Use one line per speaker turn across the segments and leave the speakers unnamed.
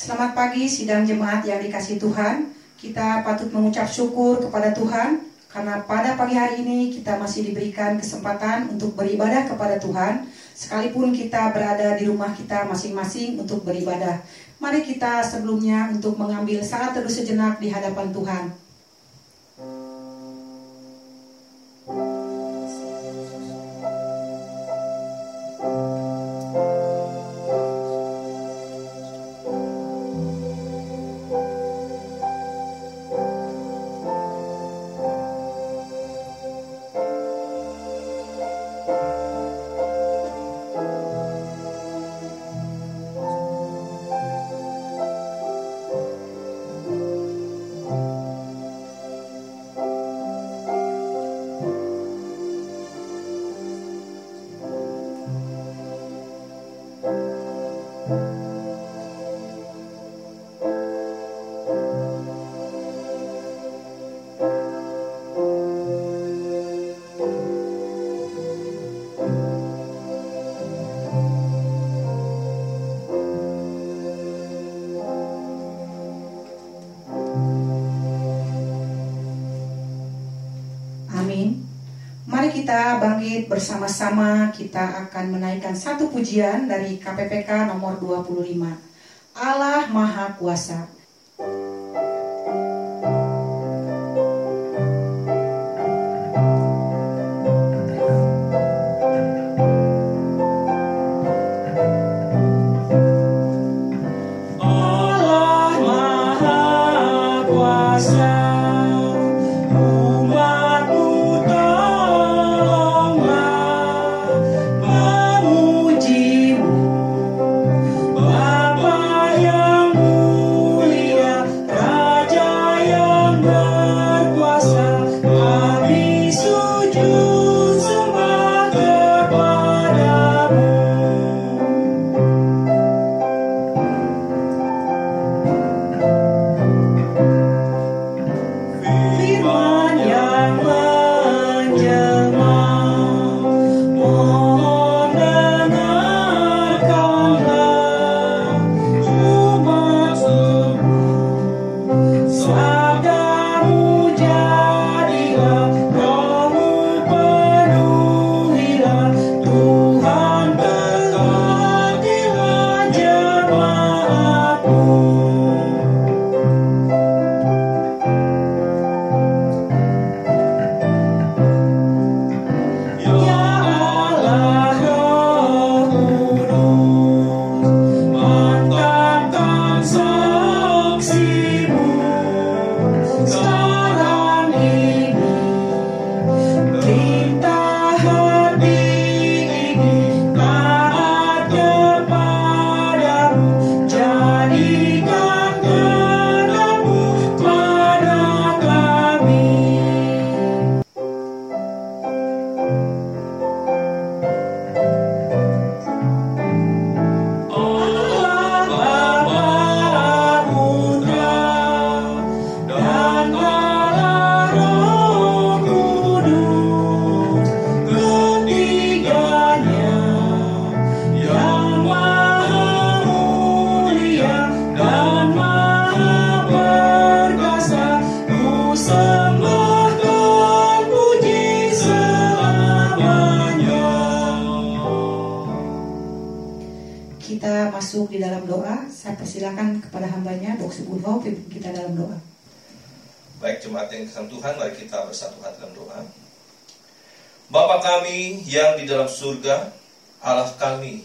Selamat pagi sidang jemaat yang dikasih Tuhan. Kita patut mengucap syukur kepada Tuhan karena pada pagi hari ini kita masih diberikan kesempatan untuk beribadah kepada Tuhan sekalipun kita berada di rumah kita masing-masing untuk beribadah. Mari kita sebelumnya untuk mengambil saat teduh sejenak di hadapan Tuhan. Bersama-sama kita akan menaikkan satu pujian dari KPPK nomor 25. Allah Maha Kuasa.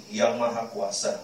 Yang maha
kuasa.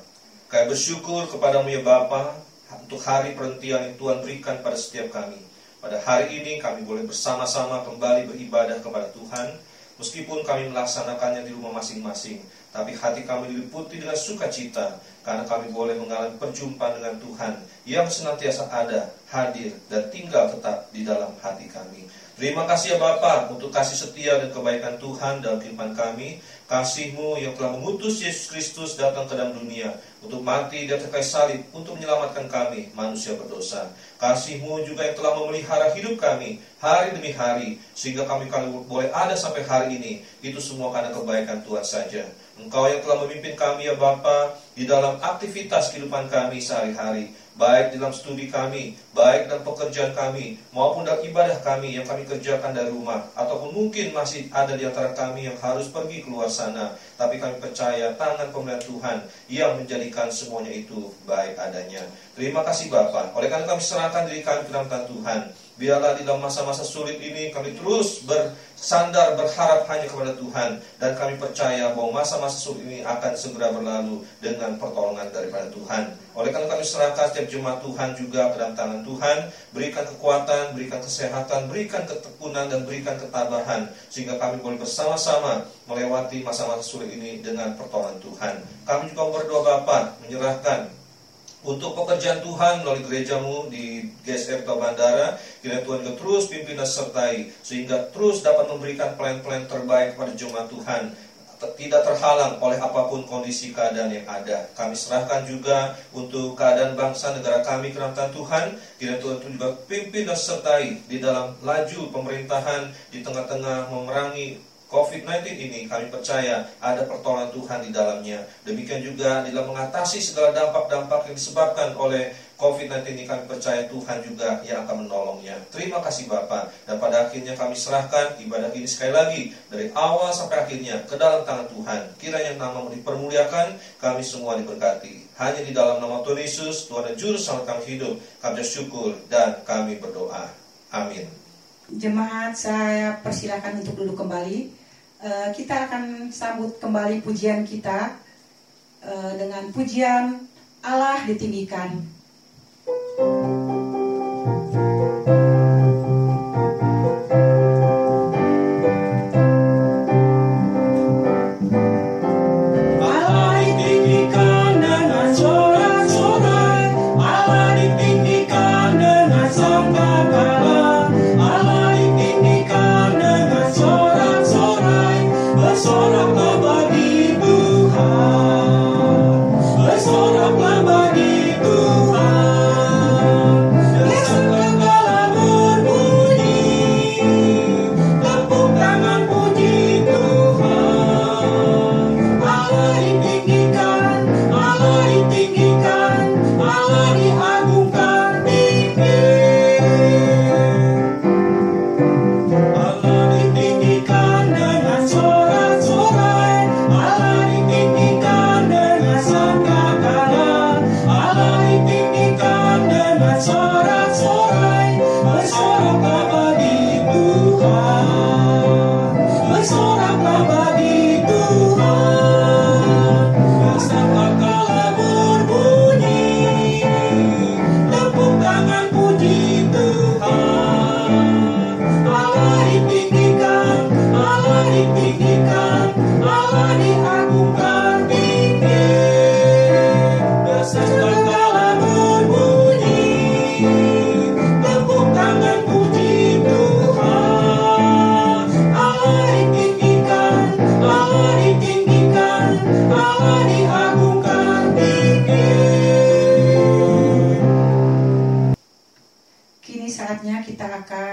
Kami bersyukur kepadamu ya Bapa untuk hari perhentian yang Tuhan berikan pada setiap kami. Pada hari ini kami boleh bersama-sama kembali beribadah kepada Tuhan. Meskipun kami melaksanakannya di rumah masing-masing, tapi hati kami diliputi dengan sukacita karena kami boleh mengalami perjumpaan dengan Tuhan yang senantiasa ada, hadir, dan tinggal tetap di dalam hati kami. Terima kasih ya Bapa untuk kasih setia dan kebaikan Tuhan dalam kehidupan kami. Kasih-Mu yang telah mengutus Yesus Kristus datang ke dalam dunia untuk mati atas kayu salib untuk menyelamatkan kami manusia berdosa. Kasih-Mu juga yang telah memelihara hidup kami hari demi hari sehingga kami kalau boleh ada sampai hari ini. Itu semua karena kebaikan Tuhan saja. Engkau yang telah memimpin kami ya Bapa di dalam aktivitas kehidupan kami sehari-hari, baik dalam studi kami, baik dalam pekerjaan kami, maupun dalam ibadah kami yang kami kerjakan dari rumah, ataupun mungkin masih ada di antara kami yang harus pergi keluar sana, tapi kami percaya tangan pemeliharaan Tuhan yang menjadikan semuanya itu baik adanya. Terima kasih Bapak, oleh karena kami serahkan diri kami ke dalam Tuhan, Biarlah di dalam masa-masa sulit ini kami terus bersandar berharap hanya kepada Tuhan dan kami percaya bahwa masa-masa sulit ini akan segera berlalu dengan pertolongan daripada Tuhan. Oleh karena kami serahkan setiap jemaat Tuhan juga ke dalam tangan Tuhan, berikan kekuatan, berikan kesehatan, berikan ketekunan dan berikan ketabahan sehingga kami boleh bersama-sama melewati masa-masa sulit ini dengan pertolongan Tuhan. Kami juga berdoa Bapak menyerahkan untuk pekerjaan Tuhan melalui gerejamu di GSF atau Bandara, kiranya Tuhan juga terus pimpin dan sertai, sehingga terus dapat memberikan pelayan-pelayan terbaik kepada jemaat Tuhan, tidak terhalang oleh apa pun kondisi keadaan yang ada. Kami serahkan juga untuk keadaan bangsa negara kami ke dalam Tuhan, kiranya Tuhan juga pimpin dan sertai di dalam laju pemerintahan di tengah-tengah memerangi COVID-19 ini kami percaya ada pertolongan Tuhan di dalamnya. Demikian juga dalam mengatasi segala dampak-dampak yang disebabkan oleh COVID-19 ini kami percaya Tuhan juga yang akan menolongnya. Terima kasih Bapak. Dan pada akhirnya kami serahkan ibadah ini sekali lagi dari awal sampai akhirnya ke dalam tangan Tuhan. Kiranya namamu dipermuliakan, kami semua diberkati. Hanya di dalam nama Tuhan Yesus, Tuhan dan Juru Selamat kami hidup, kami bersyukur dan kami berdoa. Amin.
Jemaat saya persilakan untuk duduk kembali. Eh, kita akan sambut kembali pujian kita eh, dengan pujian Allah ditinggikan.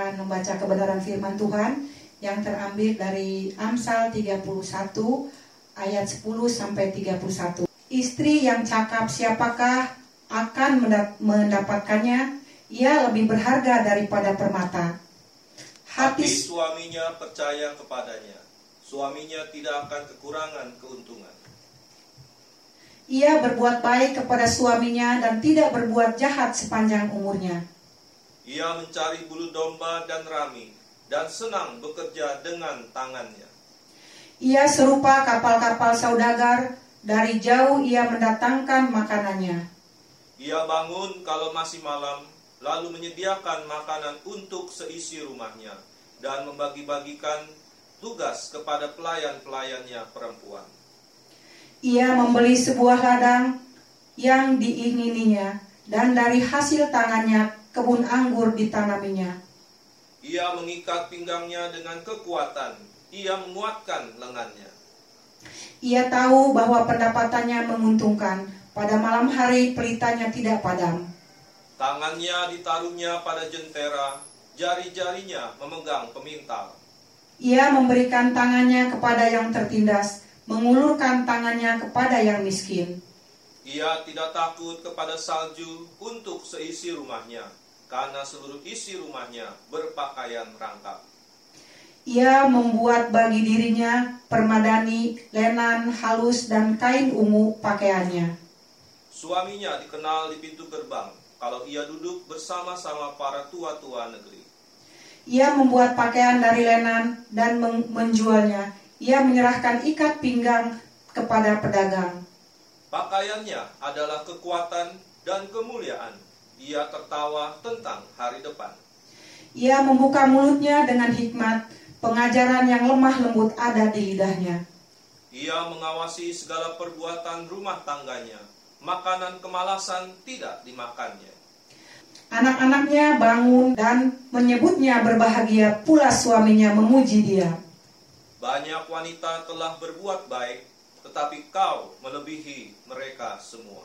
Akan membaca kebenaran firman Tuhan yang terambil dari Amsal 31 ayat 10 sampai 31. Istri yang cakap siapakah akan mendap- mendapatkannya? Ia lebih berharga daripada permata.
Hati
Hati
suaminya percaya kepadanya. Suaminya tidak akan kekurangan keuntungan.
ia berbuat baik kepada suaminya dan tidak berbuat jahat sepanjang umurnya.
Ia mencari bulu domba dan rami dan senang bekerja dengan tangannya.
Ia serupa kapal-kapal saudagar, dari jauh ia mendatangkan makanannya.
Ia bangun kalau masih malam, lalu menyediakan makanan untuk seisi rumahnya dan membagi-bagikan tugas kepada pelayan-pelayannya perempuan.
Ia membeli sebuah ladang yang diingininya, dan dari hasil tangannya kebun anggur ditanaminya.
Ia mengikat pinggangnya dengan kekuatan, ia menguatkan lengannya.
Ia tahu bahwa pendapatannya menguntungkan, pada malam hari pelitanya tidak padam.
Tangannya ditaruhnya pada jentera, jari-jarinya memegang pemintal.
Ia memberikan tangannya kepada yang tertindas, mengulurkan tangannya kepada yang miskin.
Ia tidak takut kepada salju untuk seisi rumahnya, karena seluruh isi rumahnya berpakaian rangkap.
Ia membuat bagi dirinya permadani, lenan, halus, dan kain ungu pakaiannya.
Suaminya dikenal di pintu gerbang, kalau ia duduk bersama-sama para tua-tua negeri.
Ia membuat pakaian dari lenan dan men- menjualnya. Ia menyerahkan ikat pinggang kepada pedagang.
Pakaiannya adalah kekuatan dan kemuliaan. Ia tertawa tentang hari depan.
Ia membuka mulutnya dengan hikmat, pengajaran yang lemah lembut ada di lidahnya.
Ia mengawasi segala perbuatan rumah tangganya. Makanan kemalasan tidak dimakannya.
Anak-anaknya bangun dan menyebutnya berbahagia pula suaminya memuji dia.
Banyak wanita telah berbuat baik, tetapi kau melebihi mereka semua.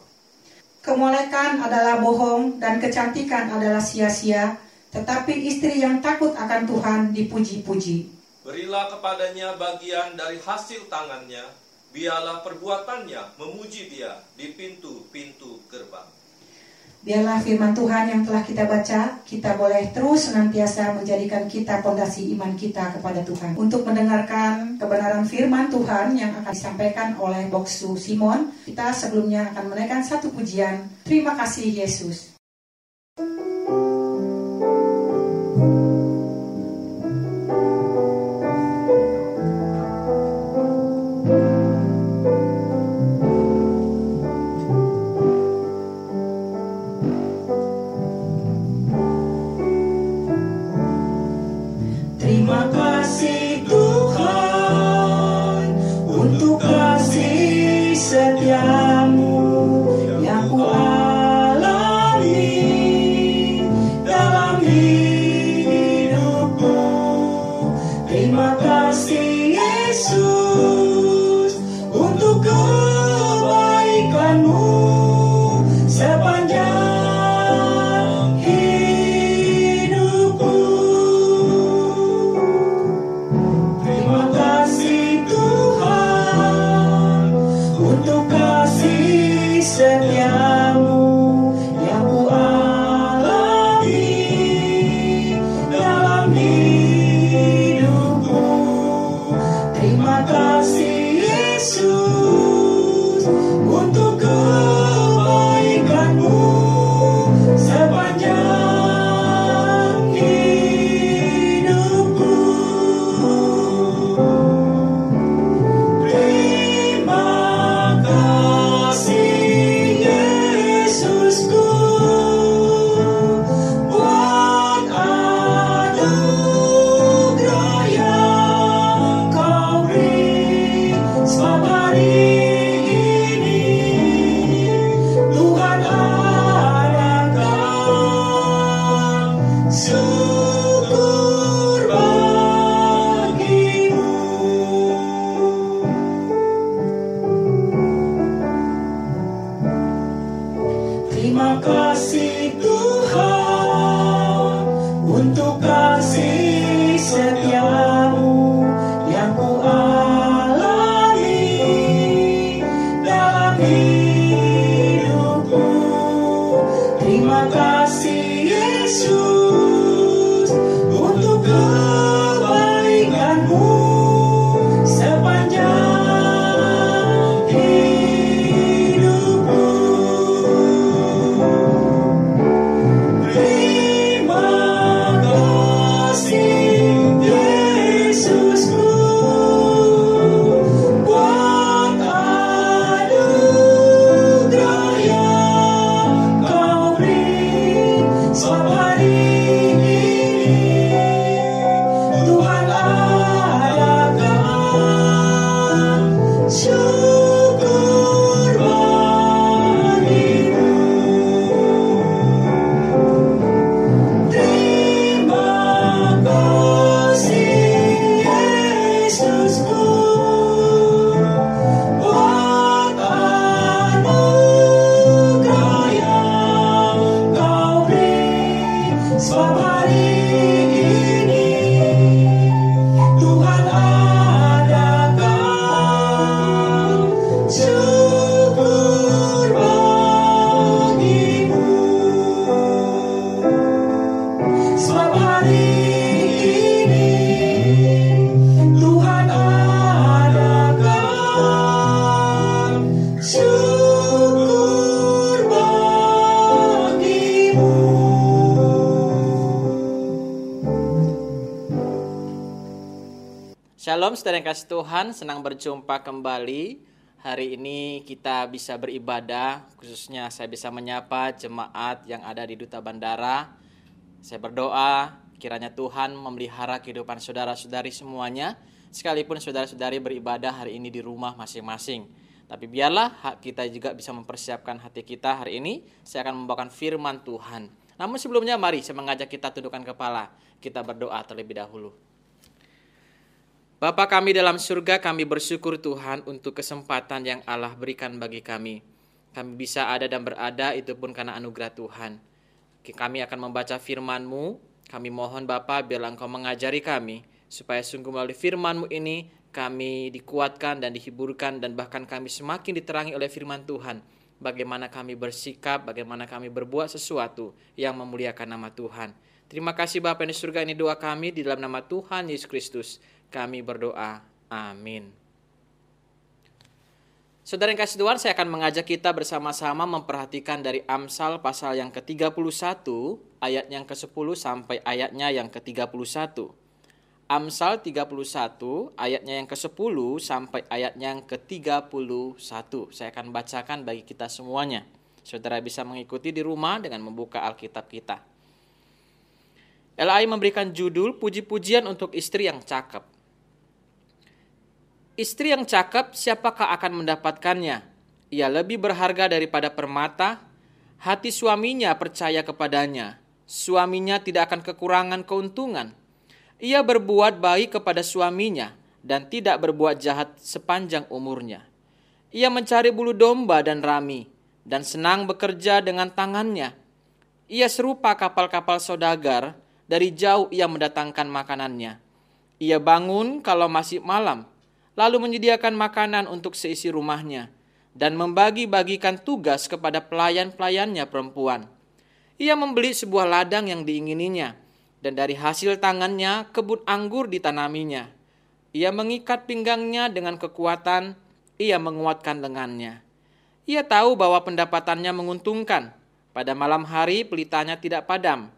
Kemolekan adalah bohong dan kecantikan adalah sia-sia, tetapi istri yang takut akan Tuhan dipuji-puji.
Berilah kepadanya bagian dari hasil tangannya, biarlah perbuatannya memuji dia di pintu-pintu gerbang.
Biarlah firman Tuhan yang telah kita baca, kita boleh terus senantiasa menjadikan kita pondasi iman kita kepada Tuhan. Untuk mendengarkan kebenaran firman Tuhan yang akan disampaikan oleh Boksu Simon, kita sebelumnya akan menaikkan satu pujian. Terima kasih Yesus. Yang kasih Tuhan,
senang berjumpa kembali. Hari ini kita bisa beribadah, khususnya saya bisa menyapa jemaat yang ada di Duta Bandara. Saya berdoa kiranya Tuhan memelihara kehidupan saudara-saudari semuanya, sekalipun saudara-saudari beribadah hari ini di rumah masing-masing. Tapi biarlah kita juga bisa mempersiapkan hati kita hari ini. Saya akan membawakan firman Tuhan. Namun sebelumnya mari saya mengajak kita tundukkan kepala. Kita berdoa terlebih dahulu. Bapa kami dalam surga, kami bersyukur Tuhan untuk kesempatan yang Allah berikan bagi kami. Kami bisa ada dan berada itu pun karena anugerah Tuhan. Kami akan membaca firman-Mu. Kami mohon Bapa biarlah Engkau mengajari kami supaya sungguh melalui firman-Mu ini kami dikuatkan dan dihiburkan dan bahkan kami semakin diterangi oleh firman Tuhan. Bagaimana kami bersikap, bagaimana kami berbuat sesuatu yang memuliakan nama Tuhan. Terima kasih Bapak di surga ini doa kami di dalam nama Tuhan Yesus Kristus kami berdoa. Amin. Saudara yang kasih Tuhan, saya akan mengajak kita bersama-sama memperhatikan dari Amsal pasal yang ke-31, ayat yang ke-10 sampai ayatnya yang ke-31. Amsal 31, ayatnya yang ke-10 sampai ayatnya yang ke-31. Saya akan bacakan bagi kita semuanya. Saudara bisa mengikuti di rumah dengan membuka Alkitab kita. LAI memberikan judul puji-pujian untuk istri yang cakep. Istri yang cakep, siapakah akan mendapatkannya? Ia lebih berharga daripada permata. Hati suaminya percaya kepadanya. Suaminya tidak akan kekurangan keuntungan. Ia berbuat baik kepada suaminya dan tidak berbuat jahat sepanjang umurnya. Ia mencari bulu domba dan rami dan senang bekerja dengan tangannya. Ia serupa kapal-kapal saudagar, dari jauh ia mendatangkan makanannya. Ia bangun kalau masih malam lalu menyediakan makanan untuk seisi rumahnya, dan membagi-bagikan tugas kepada pelayan-pelayannya perempuan. Ia membeli sebuah ladang yang diingininya, dan dari hasil tangannya kebun anggur ditanaminya. Ia mengikat pinggangnya dengan kekuatan, ia menguatkan lengannya. Ia tahu bahwa pendapatannya menguntungkan. Pada malam hari pelitanya tidak padam.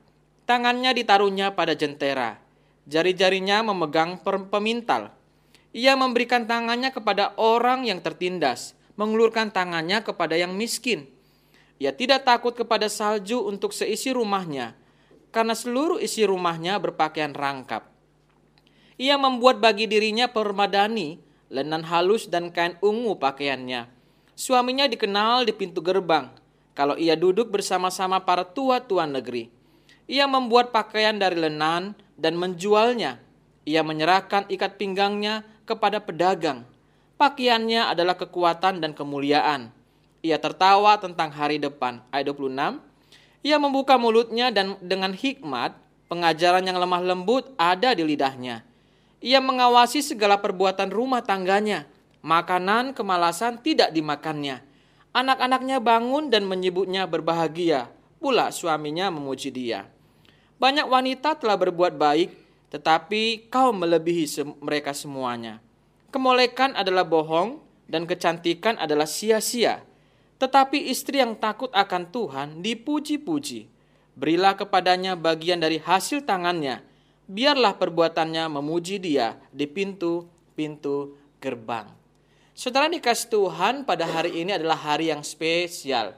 Tangannya ditaruhnya pada jentera. Jari-jarinya memegang pemintal ia memberikan tangannya kepada orang yang tertindas, mengulurkan tangannya kepada yang miskin. Ia tidak takut kepada salju untuk seisi rumahnya, karena seluruh isi rumahnya berpakaian rangkap. Ia membuat bagi dirinya permadani, lenan halus dan kain ungu pakaiannya. Suaminya dikenal di pintu gerbang, kalau ia duduk bersama-sama para tua-tua negeri. Ia membuat pakaian dari lenan dan menjualnya. Ia menyerahkan ikat pinggangnya kepada pedagang. Pakaiannya adalah kekuatan dan kemuliaan. Ia tertawa tentang hari depan. Ayat 26. Ia membuka mulutnya dan dengan hikmat, pengajaran yang lemah lembut ada di lidahnya. Ia mengawasi segala perbuatan rumah tangganya. Makanan kemalasan tidak dimakannya. Anak-anaknya bangun dan menyebutnya berbahagia. Pula suaminya memuji dia. Banyak wanita telah berbuat baik, tetapi kau melebihi mereka semuanya. Kemolekan adalah bohong dan kecantikan adalah sia-sia. Tetapi istri yang takut akan Tuhan dipuji-puji. Berilah kepadanya bagian dari hasil tangannya. Biarlah perbuatannya memuji dia di pintu-pintu gerbang. Saudara dikasih Tuhan pada hari ini adalah hari yang spesial.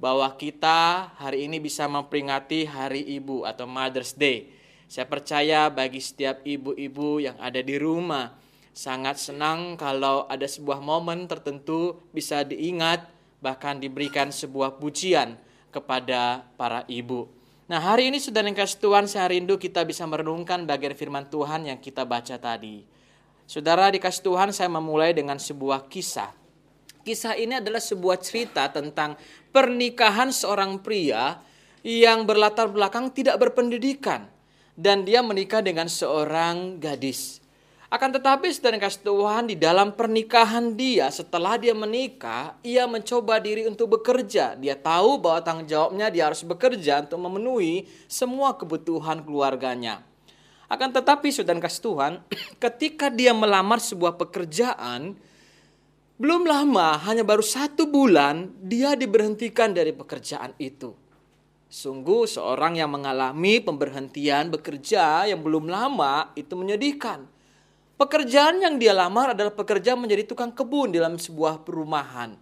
Bahwa kita hari ini bisa memperingati hari ibu atau Mother's Day saya percaya bagi setiap ibu-ibu yang ada di rumah, sangat senang kalau ada sebuah momen tertentu bisa diingat, bahkan diberikan sebuah pujian kepada para ibu. Nah hari ini sudah kasih Tuhan saya rindu kita bisa merenungkan bagian firman Tuhan yang kita baca tadi. Saudara dikasih Tuhan saya memulai dengan sebuah kisah. Kisah ini adalah sebuah cerita tentang pernikahan seorang pria yang berlatar belakang tidak berpendidikan dan dia menikah dengan seorang gadis. Akan tetapi sedang kasih Tuhan di dalam pernikahan dia setelah dia menikah, ia mencoba diri untuk bekerja. Dia tahu bahwa tanggung jawabnya dia harus bekerja untuk memenuhi semua kebutuhan keluarganya. Akan tetapi saudara kasih Tuhan, ketika dia melamar sebuah pekerjaan, belum lama, hanya baru satu bulan, dia diberhentikan dari pekerjaan itu. Sungguh seorang yang mengalami pemberhentian bekerja yang belum lama itu menyedihkan. Pekerjaan yang dia lamar adalah pekerjaan menjadi tukang kebun dalam sebuah perumahan.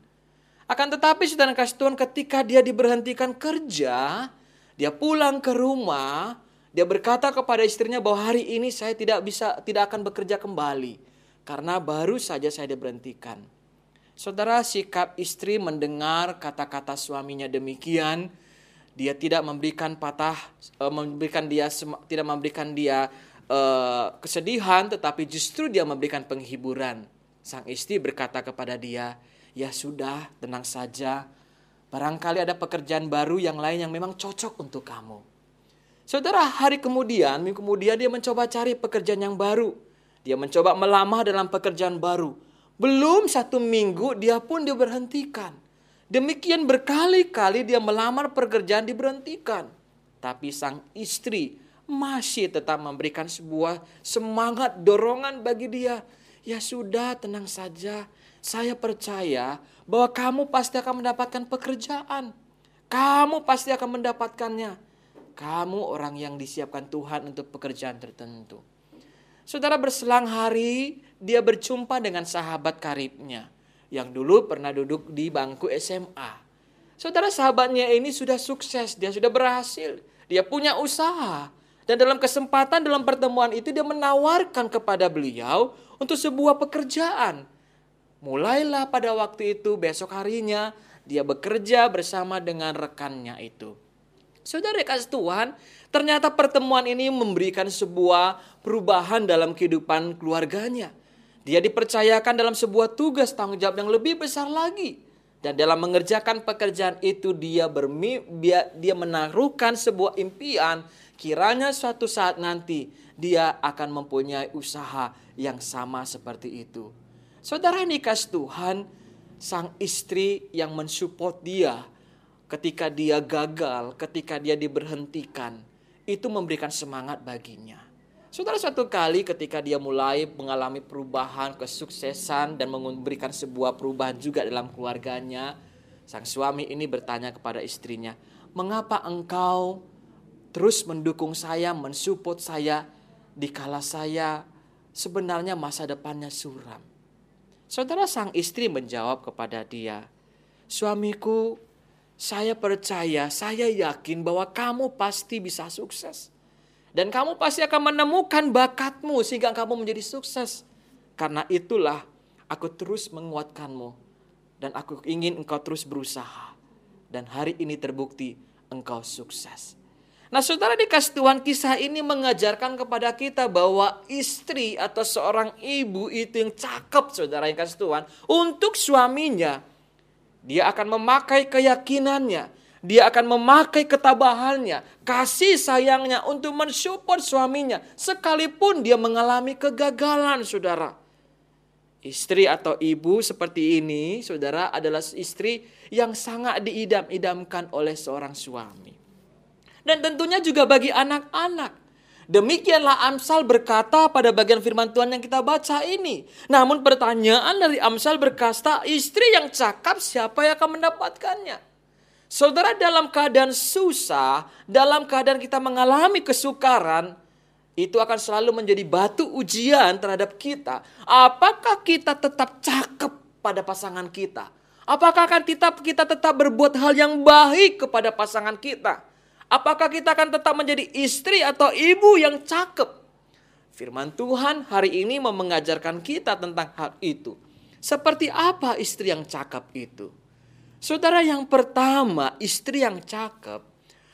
Akan tetapi saudara kasih Tuhan ketika dia diberhentikan kerja, dia pulang ke rumah, dia berkata kepada istrinya bahwa hari ini saya tidak bisa tidak akan bekerja kembali karena baru saja saya diberhentikan. Saudara sikap istri mendengar kata-kata suaminya demikian, dia tidak memberikan patah eh, memberikan dia tidak memberikan dia uh, kesedihan, tetapi justru dia memberikan penghiburan. Sang istri berkata kepada dia, "Ya sudah, tenang saja. Barangkali ada pekerjaan baru yang lain yang memang cocok untuk kamu." Saudara, hari kemudian, minggu kemudian dia mencoba cari pekerjaan yang baru. Dia mencoba melamar dalam pekerjaan baru. Belum satu minggu dia pun diberhentikan. Demikian berkali-kali dia melamar pekerjaan diberhentikan. Tapi sang istri masih tetap memberikan sebuah semangat dorongan bagi dia. Ya sudah, tenang saja. Saya percaya bahwa kamu pasti akan mendapatkan pekerjaan. Kamu pasti akan mendapatkannya. Kamu orang yang disiapkan Tuhan untuk pekerjaan tertentu. Saudara berselang hari, dia berjumpa dengan sahabat karibnya yang dulu pernah duduk di bangku SMA. Saudara sahabatnya ini sudah sukses, dia sudah berhasil, dia punya usaha, dan dalam kesempatan dalam pertemuan itu dia menawarkan kepada beliau untuk sebuah pekerjaan. Mulailah pada waktu itu besok harinya dia bekerja bersama dengan rekannya itu. Saudara kasih Tuhan, ternyata pertemuan ini memberikan sebuah perubahan dalam kehidupan keluarganya. Dia dipercayakan dalam sebuah tugas tanggung jawab yang lebih besar lagi. Dan dalam mengerjakan pekerjaan itu dia bermi, dia, menaruhkan sebuah impian kiranya suatu saat nanti dia akan mempunyai usaha yang sama seperti itu. Saudara ini kasih Tuhan, sang istri yang mensupport dia ketika dia gagal, ketika dia diberhentikan, itu memberikan semangat baginya. Saudara suatu kali ketika dia mulai mengalami perubahan, kesuksesan dan memberikan sebuah perubahan juga dalam keluarganya, sang suami ini bertanya kepada istrinya, "Mengapa engkau terus mendukung saya, mensupport saya, dikala saya sebenarnya masa depannya suram. Saudara sang istri menjawab kepada dia, Suamiku, saya percaya, saya yakin bahwa kamu pasti bisa sukses. Dan kamu pasti akan menemukan bakatmu sehingga kamu menjadi sukses. Karena itulah aku terus menguatkanmu. Dan aku ingin engkau terus berusaha. Dan hari ini terbukti engkau sukses. Nah saudara dikasih Tuhan kisah ini mengajarkan kepada kita bahwa istri atau seorang ibu itu yang cakep saudara yang kasih Tuhan. Untuk suaminya dia akan memakai keyakinannya. Dia akan memakai ketabahannya, kasih sayangnya untuk mensupport suaminya. Sekalipun dia mengalami kegagalan saudara. Istri atau ibu seperti ini saudara adalah istri yang sangat diidam-idamkan oleh seorang suami. Dan tentunya juga bagi anak-anak. Demikianlah Amsal berkata pada bagian firman Tuhan yang kita baca ini. Namun pertanyaan dari Amsal berkata, istri yang cakap siapa yang akan mendapatkannya? Saudara dalam keadaan susah, dalam keadaan kita mengalami kesukaran, itu akan selalu menjadi batu ujian terhadap kita. Apakah kita tetap cakep pada pasangan kita? Apakah akan kita, kita tetap berbuat hal yang baik kepada pasangan kita? Apakah kita akan tetap menjadi istri atau ibu yang cakep? Firman Tuhan hari ini mengajarkan kita tentang hal itu. Seperti apa istri yang cakep itu? Saudara yang pertama, istri yang cakep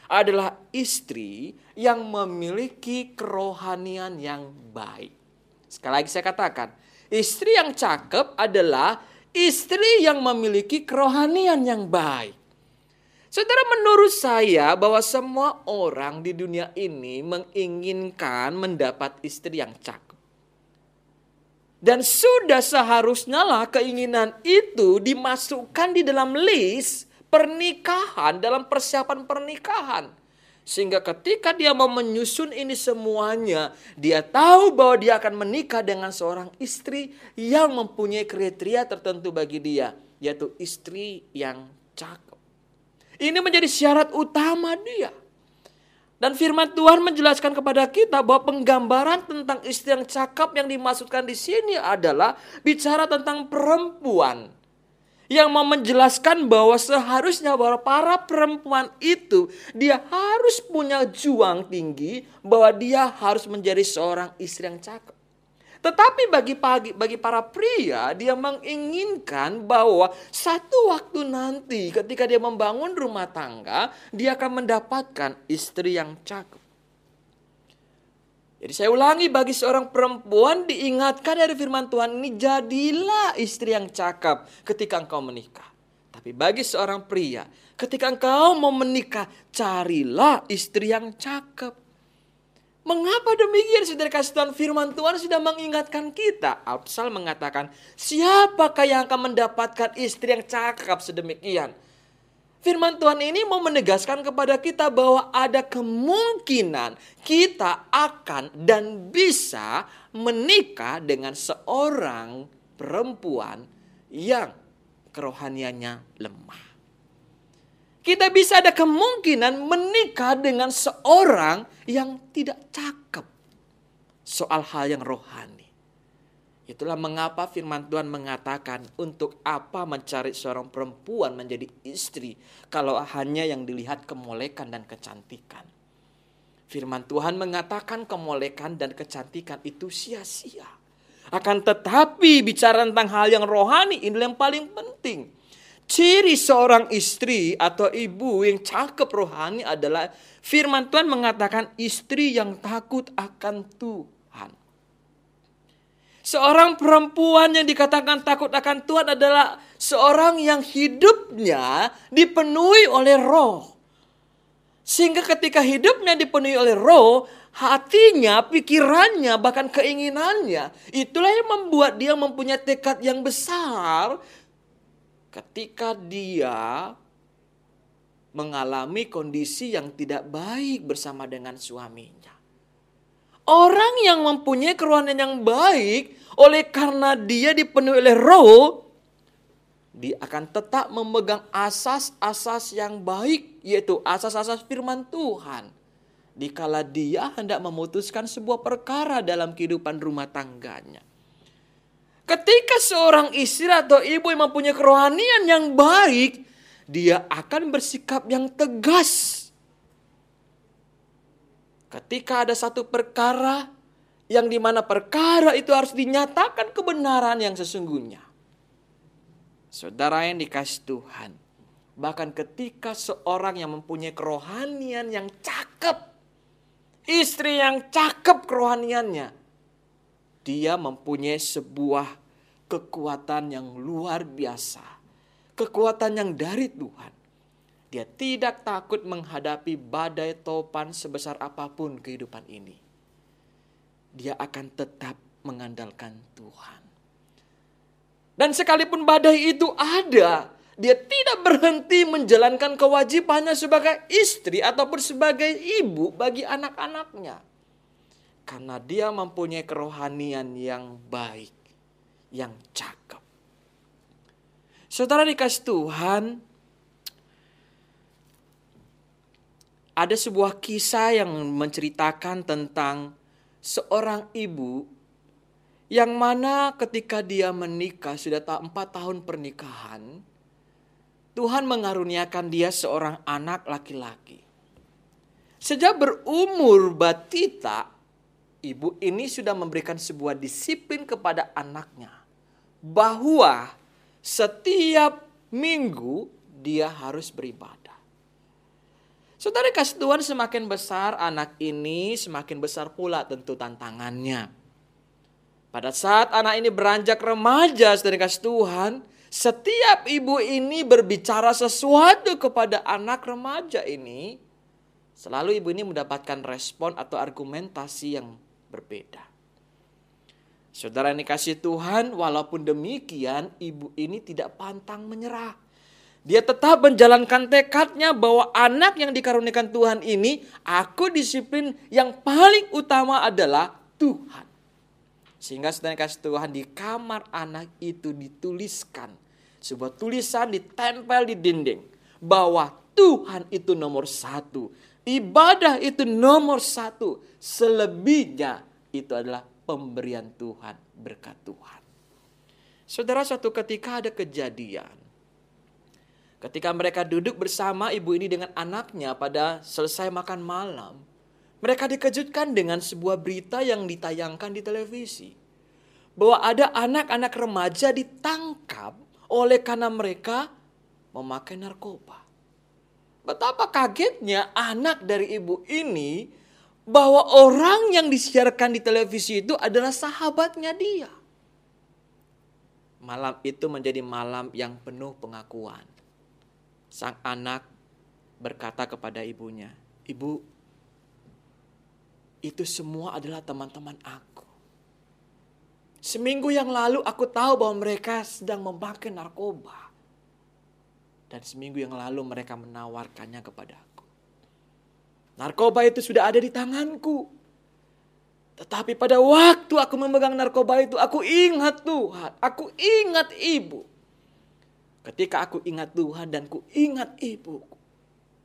adalah istri yang memiliki kerohanian yang baik. Sekali lagi saya katakan, istri yang cakep adalah istri yang memiliki kerohanian yang baik. Saudara, menurut saya bahwa semua orang di dunia ini menginginkan mendapat istri yang cakep. Dan sudah seharusnya lah keinginan itu dimasukkan di dalam list pernikahan, dalam persiapan pernikahan. Sehingga ketika dia mau menyusun ini semuanya, dia tahu bahwa dia akan menikah dengan seorang istri yang mempunyai kriteria tertentu bagi dia, yaitu istri yang cakep. Ini menjadi syarat utama dia. Dan firman Tuhan menjelaskan kepada kita bahwa penggambaran tentang istri yang cakap yang dimaksudkan di sini adalah bicara tentang perempuan yang mau menjelaskan bahwa seharusnya bahwa para perempuan itu dia harus punya juang tinggi bahwa dia harus menjadi seorang istri yang cakep. Tetapi bagi pagi bagi para pria dia menginginkan bahwa satu waktu nanti ketika dia membangun rumah tangga dia akan mendapatkan istri yang cakep. Jadi saya ulangi bagi seorang perempuan diingatkan dari firman Tuhan ini jadilah istri yang cakep ketika engkau menikah. Tapi bagi seorang pria ketika engkau mau menikah carilah istri yang cakep. Mengapa demikian saudara kasih Tuhan firman Tuhan sudah mengingatkan kita. Absal mengatakan siapakah yang akan mendapatkan istri yang cakap sedemikian. Firman Tuhan ini mau menegaskan kepada kita bahwa ada kemungkinan kita akan dan bisa menikah dengan seorang perempuan yang kerohaniannya lemah. Kita bisa ada kemungkinan menikah dengan seorang yang tidak cakep soal hal yang rohani. Itulah mengapa firman Tuhan mengatakan untuk apa mencari seorang perempuan menjadi istri kalau hanya yang dilihat kemolekan dan kecantikan. Firman Tuhan mengatakan kemolekan dan kecantikan itu sia-sia. Akan tetapi bicara tentang hal yang rohani ini yang paling penting Ciri seorang istri atau ibu yang cakep rohani adalah firman Tuhan mengatakan istri yang takut akan Tuhan. Seorang perempuan yang dikatakan takut akan Tuhan adalah seorang yang hidupnya dipenuhi oleh roh. Sehingga ketika hidupnya dipenuhi oleh roh, hatinya, pikirannya, bahkan keinginannya, itulah yang membuat dia mempunyai tekad yang besar ketika dia mengalami kondisi yang tidak baik bersama dengan suaminya. Orang yang mempunyai kerohanian yang baik, oleh karena dia dipenuhi oleh roh, dia akan tetap memegang asas-asas yang baik, yaitu asas-asas firman Tuhan. Dikala dia hendak memutuskan sebuah perkara dalam kehidupan rumah tangganya. Ketika seorang istri atau ibu yang mempunyai kerohanian yang baik, dia akan bersikap yang tegas. Ketika ada satu perkara yang di mana perkara itu harus dinyatakan kebenaran yang sesungguhnya. Saudara yang dikasih Tuhan, bahkan ketika seorang yang mempunyai kerohanian yang cakep, istri yang cakep kerohaniannya, dia mempunyai sebuah kekuatan yang luar biasa. Kekuatan yang dari Tuhan. Dia tidak takut menghadapi badai topan sebesar apa pun kehidupan ini. Dia akan tetap mengandalkan Tuhan. Dan sekalipun badai itu ada, dia tidak berhenti menjalankan kewajibannya sebagai istri ataupun sebagai ibu bagi anak-anaknya karena dia mempunyai kerohanian yang baik, yang cakep. Saudara dikasih Tuhan, ada sebuah kisah yang menceritakan tentang seorang ibu yang mana ketika dia menikah sudah tak empat tahun pernikahan, Tuhan mengaruniakan dia seorang anak laki-laki. Sejak berumur batita, ibu ini sudah memberikan sebuah disiplin kepada anaknya bahwa setiap minggu dia harus beribadah. Saudara kasih Tuhan semakin besar anak ini semakin besar pula tentu tantangannya. Pada saat anak ini beranjak remaja saudara kasih Tuhan, setiap ibu ini berbicara sesuatu kepada anak remaja ini, selalu ibu ini mendapatkan respon atau argumentasi yang berbeda. Saudara yang dikasih Tuhan, walaupun demikian ibu ini tidak pantang menyerah. Dia tetap menjalankan tekadnya bahwa anak yang dikaruniakan Tuhan ini, aku disiplin yang paling utama adalah Tuhan. Sehingga saudara kasih Tuhan di kamar anak itu dituliskan. Sebuah tulisan ditempel di dinding. Bahwa Tuhan itu nomor satu Ibadah itu nomor satu. Selebihnya itu adalah pemberian Tuhan, berkat Tuhan. Saudara, suatu ketika ada kejadian. Ketika mereka duduk bersama ibu ini dengan anaknya pada selesai makan malam. Mereka dikejutkan dengan sebuah berita yang ditayangkan di televisi. Bahwa ada anak-anak remaja ditangkap oleh karena mereka memakai narkoba. Betapa kagetnya anak dari ibu ini bahwa orang yang disiarkan di televisi itu adalah sahabatnya dia. Malam itu menjadi malam yang penuh pengakuan. Sang anak berkata kepada ibunya, "Ibu, itu semua adalah teman-teman aku. Seminggu yang lalu aku tahu bahwa mereka sedang memakai narkoba. Dan seminggu yang lalu mereka menawarkannya kepadaku. Narkoba itu sudah ada di tanganku. Tetapi pada waktu aku memegang narkoba itu, aku ingat Tuhan, aku ingat ibu. Ketika aku ingat Tuhan dan ku ingat ibu,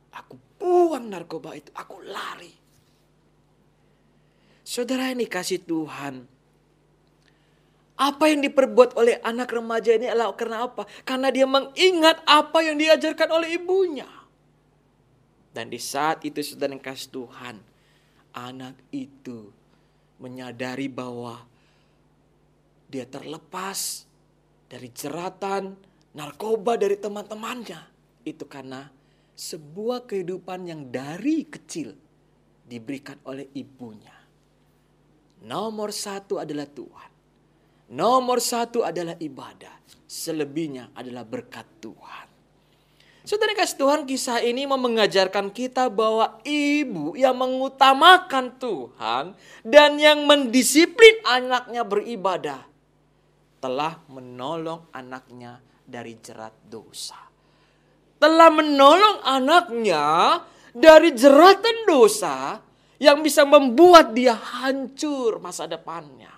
aku buang narkoba itu, aku lari. Saudara ini kasih Tuhan. Apa yang diperbuat oleh anak remaja ini adalah karena apa? Karena dia mengingat apa yang diajarkan oleh ibunya. Dan di saat itu saudara yang kasih Tuhan. Anak itu menyadari bahwa dia terlepas dari jeratan narkoba dari teman-temannya. Itu karena sebuah kehidupan yang dari kecil diberikan oleh ibunya. Nomor satu adalah Tuhan. Nomor satu adalah ibadah. Selebihnya adalah berkat Tuhan. Saudara kasih Tuhan kisah ini mau mengajarkan kita bahwa ibu yang mengutamakan Tuhan dan yang mendisiplin anaknya beribadah telah menolong anaknya dari jerat dosa. Telah menolong anaknya dari jeratan dosa yang bisa membuat dia hancur masa depannya.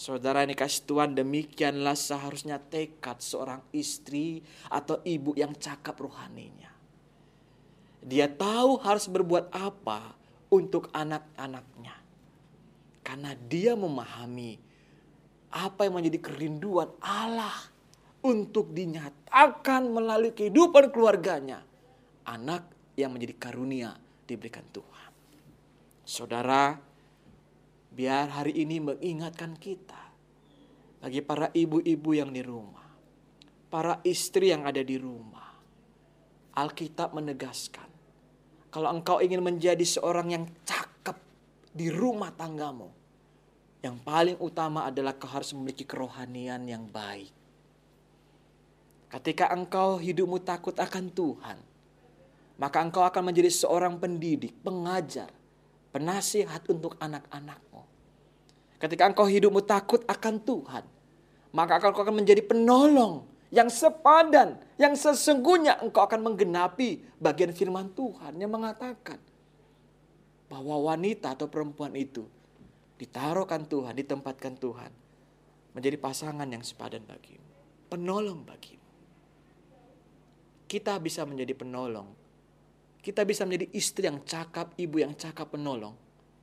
Saudara ini kasih Tuhan demikianlah seharusnya tekad seorang istri atau ibu yang cakap rohaninya. Dia tahu harus berbuat apa untuk anak-anaknya. Karena dia memahami apa yang menjadi kerinduan Allah untuk dinyatakan melalui kehidupan keluarganya. Anak yang menjadi karunia diberikan Tuhan. Saudara, biar hari ini mengingatkan kita bagi para ibu-ibu yang di rumah, para istri yang ada di rumah. Alkitab menegaskan, kalau engkau ingin menjadi seorang yang cakep di rumah tanggamu, yang paling utama adalah kau harus memiliki kerohanian yang baik. Ketika engkau hidupmu takut akan Tuhan, maka engkau akan menjadi seorang pendidik, pengajar, penasihat untuk anak-anakmu. Ketika engkau hidupmu takut akan Tuhan, maka engkau akan menjadi penolong yang sepadan, yang sesungguhnya engkau akan menggenapi bagian firman Tuhan yang mengatakan bahwa wanita atau perempuan itu ditaruhkan Tuhan, ditempatkan Tuhan menjadi pasangan yang sepadan bagimu, penolong bagimu. Kita bisa menjadi penolong kita bisa menjadi istri yang cakap, ibu yang cakap penolong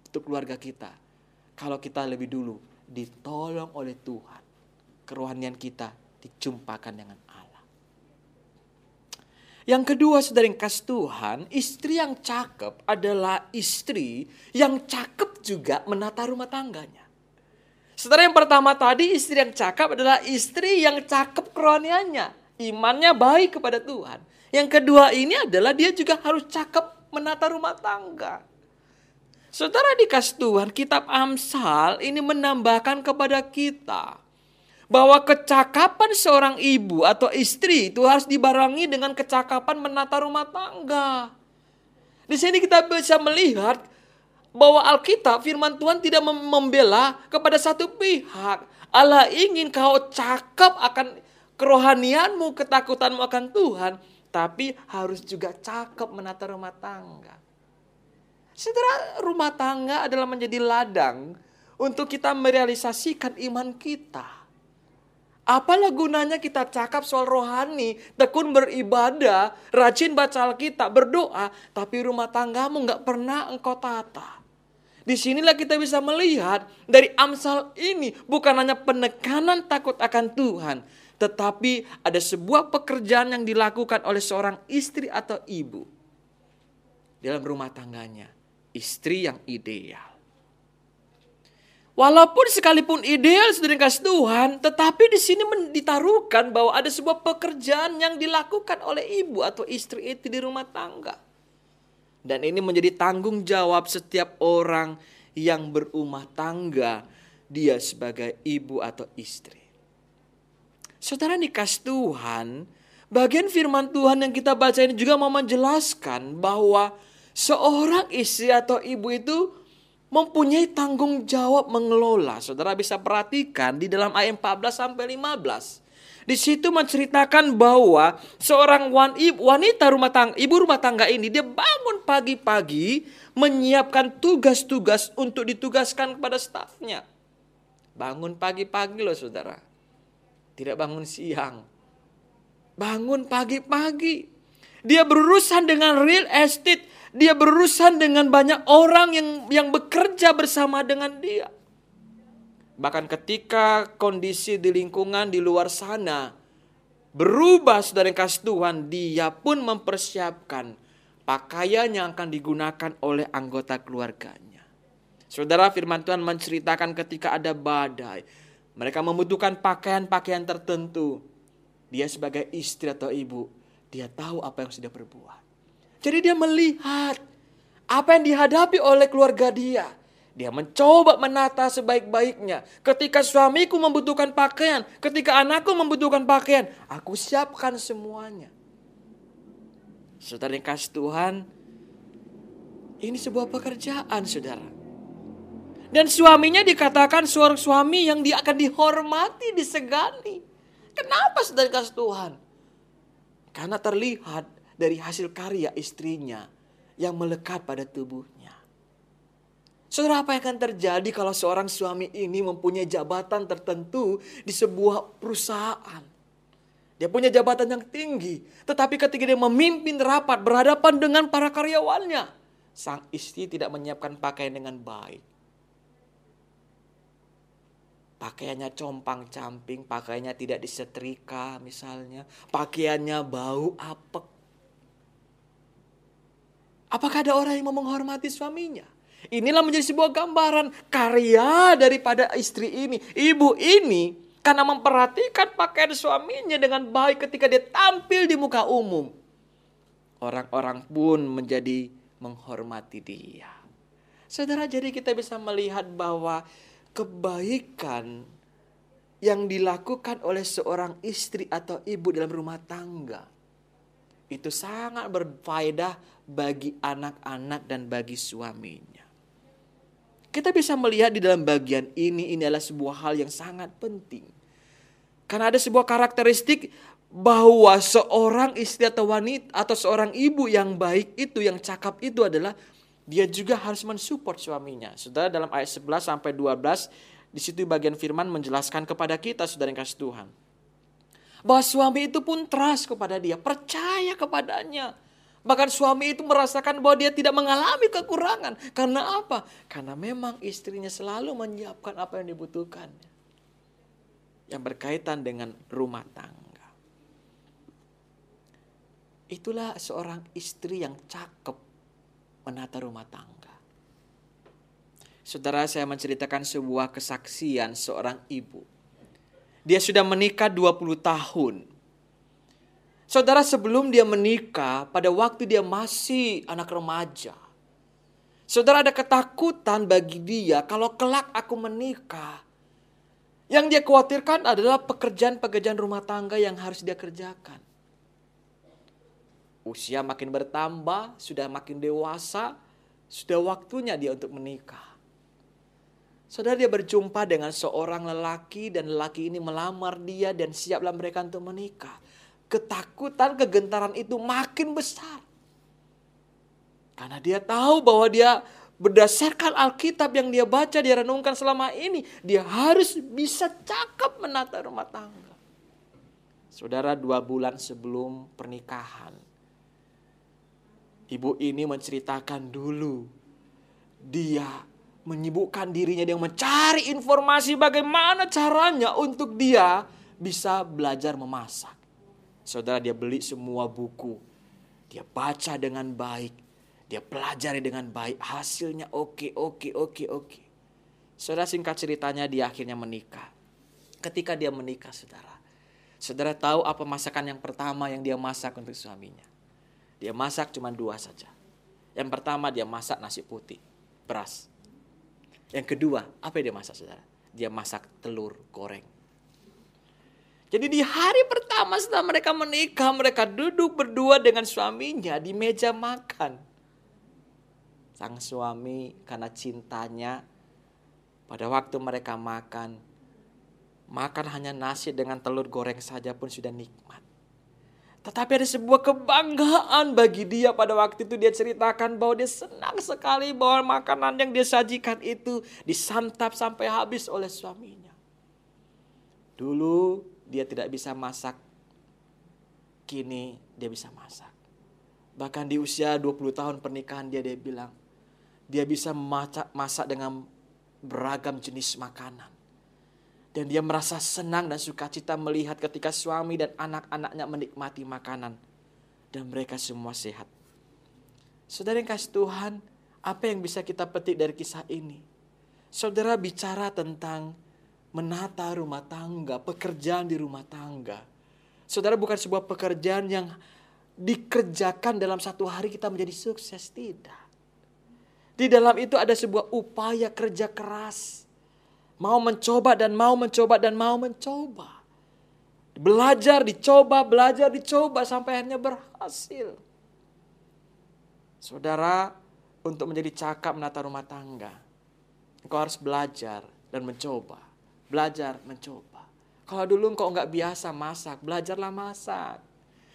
untuk keluarga kita. Kalau kita lebih dulu ditolong oleh Tuhan. Kerohanian kita dijumpakan dengan Allah. Yang kedua saudara yang kasih Tuhan, istri yang cakep adalah istri yang cakep juga menata rumah tangganya. Saudara yang pertama tadi istri yang cakep adalah istri yang cakep kerohaniannya. Imannya baik kepada Tuhan. Yang kedua ini adalah dia juga harus cakep menata rumah tangga. Saudara dikasih Tuhan, kitab Amsal ini menambahkan kepada kita bahwa kecakapan seorang ibu atau istri itu harus dibarengi dengan kecakapan menata rumah tangga. Di sini kita bisa melihat bahwa Alkitab firman Tuhan tidak membela kepada satu pihak. Allah ingin kau cakap akan kerohanianmu, ketakutanmu akan Tuhan tapi harus juga cakep menata rumah tangga. Saudara, rumah tangga adalah menjadi ladang untuk kita merealisasikan iman kita. Apalah gunanya kita cakap soal rohani, tekun beribadah, rajin baca Alkitab, berdoa, tapi rumah tanggamu nggak pernah engkau tata. Di sinilah kita bisa melihat dari Amsal ini bukan hanya penekanan takut akan Tuhan, tetapi ada sebuah pekerjaan yang dilakukan oleh seorang istri atau ibu dalam rumah tangganya, istri yang ideal. Walaupun sekalipun ideal sudah dikasih Tuhan, tetapi di sini ditaruhkan bahwa ada sebuah pekerjaan yang dilakukan oleh ibu atau istri itu di rumah tangga. Dan ini menjadi tanggung jawab setiap orang yang berumah tangga, dia sebagai ibu atau istri. Saudara dikasih Tuhan, bagian firman Tuhan yang kita baca ini juga mau menjelaskan bahwa seorang istri atau ibu itu mempunyai tanggung jawab mengelola. Saudara bisa perhatikan di dalam ayat 14 sampai 15. Di situ menceritakan bahwa seorang wanita rumah tangga, ibu rumah tangga ini dia bangun pagi-pagi menyiapkan tugas-tugas untuk ditugaskan kepada stafnya. Bangun pagi-pagi loh saudara. Tidak bangun siang. Bangun pagi-pagi. Dia berurusan dengan real estate dia berurusan dengan banyak orang yang yang bekerja bersama dengan dia. Bahkan ketika kondisi di lingkungan di luar sana berubah saudara yang kasih Tuhan, dia pun mempersiapkan pakaian yang akan digunakan oleh anggota keluarganya. Saudara firman Tuhan menceritakan ketika ada badai, mereka membutuhkan pakaian-pakaian tertentu. Dia sebagai istri atau ibu, dia tahu apa yang sudah berbuat. Jadi dia melihat apa yang dihadapi oleh keluarga dia. Dia mencoba menata sebaik-baiknya. Ketika suamiku membutuhkan pakaian, ketika anakku membutuhkan pakaian, aku siapkan semuanya. Saudara yang kasih Tuhan, ini sebuah pekerjaan saudara. Dan suaminya dikatakan seorang suami yang dia akan dihormati, disegani. Kenapa saudara kasih Tuhan? Karena terlihat dari hasil karya istrinya yang melekat pada tubuhnya. Saudara, apa yang akan terjadi kalau seorang suami ini mempunyai jabatan tertentu di sebuah perusahaan? Dia punya jabatan yang tinggi, tetapi ketika dia memimpin rapat berhadapan dengan para karyawannya, sang istri tidak menyiapkan pakaian dengan baik. Pakaiannya compang-camping, pakaiannya tidak disetrika misalnya, pakaiannya bau apek. Apakah ada orang yang mau menghormati suaminya? Inilah menjadi sebuah gambaran karya daripada istri ini. Ibu ini karena memperhatikan pakaian suaminya dengan baik ketika dia tampil di muka umum. Orang-orang pun menjadi menghormati dia. Saudara, jadi kita bisa melihat bahwa kebaikan yang dilakukan oleh seorang istri atau ibu dalam rumah tangga itu sangat berfaedah bagi anak-anak dan bagi suaminya. Kita bisa melihat di dalam bagian ini ini adalah sebuah hal yang sangat penting. Karena ada sebuah karakteristik bahwa seorang istri atau wanita atau seorang ibu yang baik itu yang cakap itu adalah dia juga harus mensupport suaminya. Saudara dalam ayat 11 sampai 12 di situ bagian firman menjelaskan kepada kita saudara yang kasih Tuhan bahwa suami itu pun trust kepada dia, percaya kepadanya. Bahkan suami itu merasakan bahwa dia tidak mengalami kekurangan. Karena apa? Karena memang istrinya selalu menyiapkan apa yang dibutuhkan. Yang berkaitan dengan rumah tangga. Itulah seorang istri yang cakep menata rumah tangga. Saudara saya menceritakan sebuah kesaksian seorang ibu dia sudah menikah 20 tahun. Saudara sebelum dia menikah, pada waktu dia masih anak remaja. Saudara ada ketakutan bagi dia kalau kelak aku menikah. Yang dia khawatirkan adalah pekerjaan-pekerjaan rumah tangga yang harus dia kerjakan. Usia makin bertambah, sudah makin dewasa, sudah waktunya dia untuk menikah. Saudara dia berjumpa dengan seorang lelaki dan lelaki ini melamar dia dan siaplah mereka untuk menikah. Ketakutan, kegentaran itu makin besar. Karena dia tahu bahwa dia berdasarkan Alkitab yang dia baca, dia renungkan selama ini. Dia harus bisa cakap menata rumah tangga. Saudara dua bulan sebelum pernikahan, ibu ini menceritakan dulu dia menyibukkan dirinya dengan mencari informasi bagaimana caranya untuk dia bisa belajar memasak. Saudara dia beli semua buku, dia baca dengan baik, dia pelajari dengan baik, hasilnya oke, oke, oke, oke. Saudara singkat ceritanya dia akhirnya menikah. Ketika dia menikah saudara, saudara tahu apa masakan yang pertama yang dia masak untuk suaminya? Dia masak cuma dua saja. Yang pertama dia masak nasi putih, beras. Yang kedua, apa yang dia masak saudara? Dia masak telur goreng. Jadi di hari pertama setelah mereka menikah, mereka duduk berdua dengan suaminya di meja makan. Sang suami karena cintanya pada waktu mereka makan, makan hanya nasi dengan telur goreng saja pun sudah nikmat. Tetapi ada sebuah kebanggaan bagi dia pada waktu itu dia ceritakan bahwa dia senang sekali bahwa makanan yang dia sajikan itu disantap sampai habis oleh suaminya. Dulu dia tidak bisa masak, kini dia bisa masak. Bahkan di usia 20 tahun pernikahan dia dia bilang, dia bisa masak, masak dengan beragam jenis makanan. Dan dia merasa senang dan sukacita melihat ketika suami dan anak-anaknya menikmati makanan. Dan mereka semua sehat. Saudara yang kasih Tuhan, apa yang bisa kita petik dari kisah ini? Saudara bicara tentang menata rumah tangga, pekerjaan di rumah tangga. Saudara bukan sebuah pekerjaan yang dikerjakan dalam satu hari kita menjadi sukses, tidak. Di dalam itu ada sebuah upaya kerja keras Mau mencoba dan mau mencoba dan mau mencoba. Belajar, dicoba, belajar, dicoba sampai akhirnya berhasil. Saudara, untuk menjadi cakap menata rumah tangga, engkau harus belajar dan mencoba. Belajar, mencoba. Kalau dulu engkau nggak biasa masak, belajarlah masak.